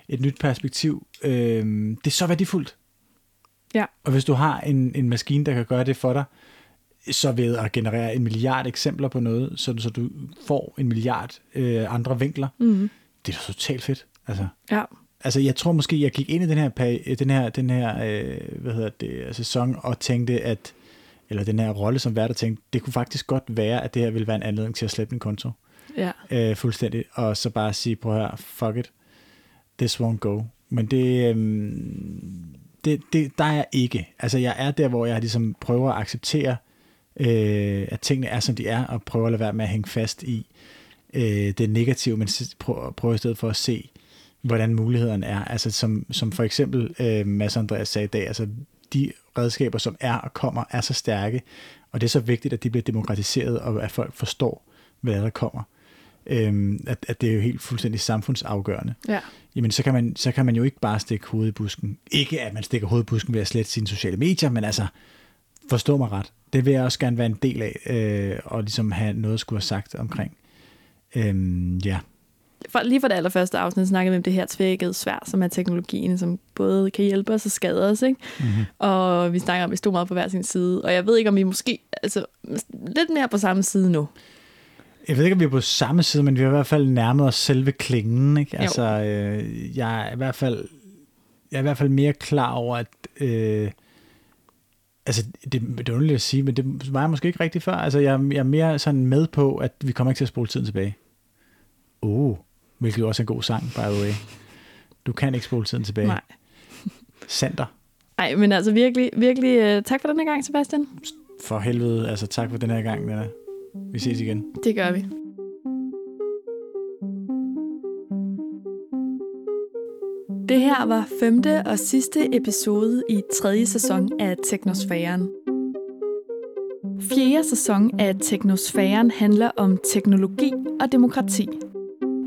et nyt perspektiv, øh, det er så værdifuldt. Ja. Og hvis du har en, en maskine, der kan gøre det for dig, så ved at generere en milliard eksempler på noget, så, så du får en milliard øh, andre vinkler, mm. det er da totalt fedt. Altså, ja. Altså, jeg tror måske, jeg gik ind i den her, den her, den her øh, hvad hedder det, sæson og tænkte, at eller den her rolle som vært, og tænkte, det kunne faktisk godt være, at det her ville være en anledning til at slippe en konto. Ja. Øh, fuldstændig. Og så bare sige, prøv her, fuck it, this won't go. Men det, øh, det, det, der er jeg ikke. Altså, jeg er der, hvor jeg ligesom prøver at acceptere, øh, at tingene er, som de er, og prøver at lade være med at hænge fast i øh, det negative, men prøver, prøver i stedet for at se, hvordan mulighederne er. Altså, som, som for eksempel øh, Mads Andreas sagde i dag, altså, de redskaber, som er og kommer, er så stærke, og det er så vigtigt, at de bliver demokratiseret, og at folk forstår, hvad der kommer. Øhm, at, at det er jo helt fuldstændig samfundsafgørende. Ja. Jamen, så kan, man, så kan man jo ikke bare stikke hovedet i busken. Ikke, at man stikker hovedet i busken ved at slette sine sociale medier, men altså, forstå mig ret. Det vil jeg også gerne være en del af, øh, og ligesom have noget at skulle have sagt omkring. Øhm, ja for, lige for det allerførste afsnit snakkede vi om det her tvækkede svær, som er teknologien, som både kan hjælpe os og skade os. Ikke? Mm-hmm. Og vi snakker om, at vi stod meget på hver sin side. Og jeg ved ikke, om vi måske altså, lidt mere på samme side nu. Jeg ved ikke, om vi er på samme side, men vi har i hvert fald nærmet os selve klingen. Ikke? Altså, øh, jeg, er i hvert fald, jeg er i hvert fald mere klar over, at... Øh, altså, det, det er underligt at sige, men det var jeg måske ikke rigtig før. Altså, jeg, jeg er mere sådan med på, at vi kommer ikke til at spole tiden tilbage. Oh, hvilket også er en god sang, by the way. Du kan ikke spole tiden tilbage. Nej. Sander. Nej, men altså virkelig, virkelig uh, tak for den her gang, Sebastian. For helvede, altså tak for den her gang, venner. Vi ses igen. Det gør vi. Det her var femte og sidste episode i tredje sæson af Teknosfæren. Fjerde sæson af Teknosfæren handler om teknologi og demokrati.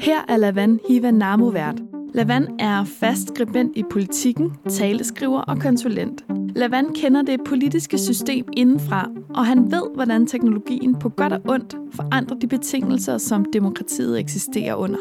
Her er Lavan Hiva Namo vært. Lavan er fast skribent i politikken, taleskriver og konsulent. Lavan kender det politiske system indenfra, og han ved, hvordan teknologien på godt og ondt forandrer de betingelser, som demokratiet eksisterer under.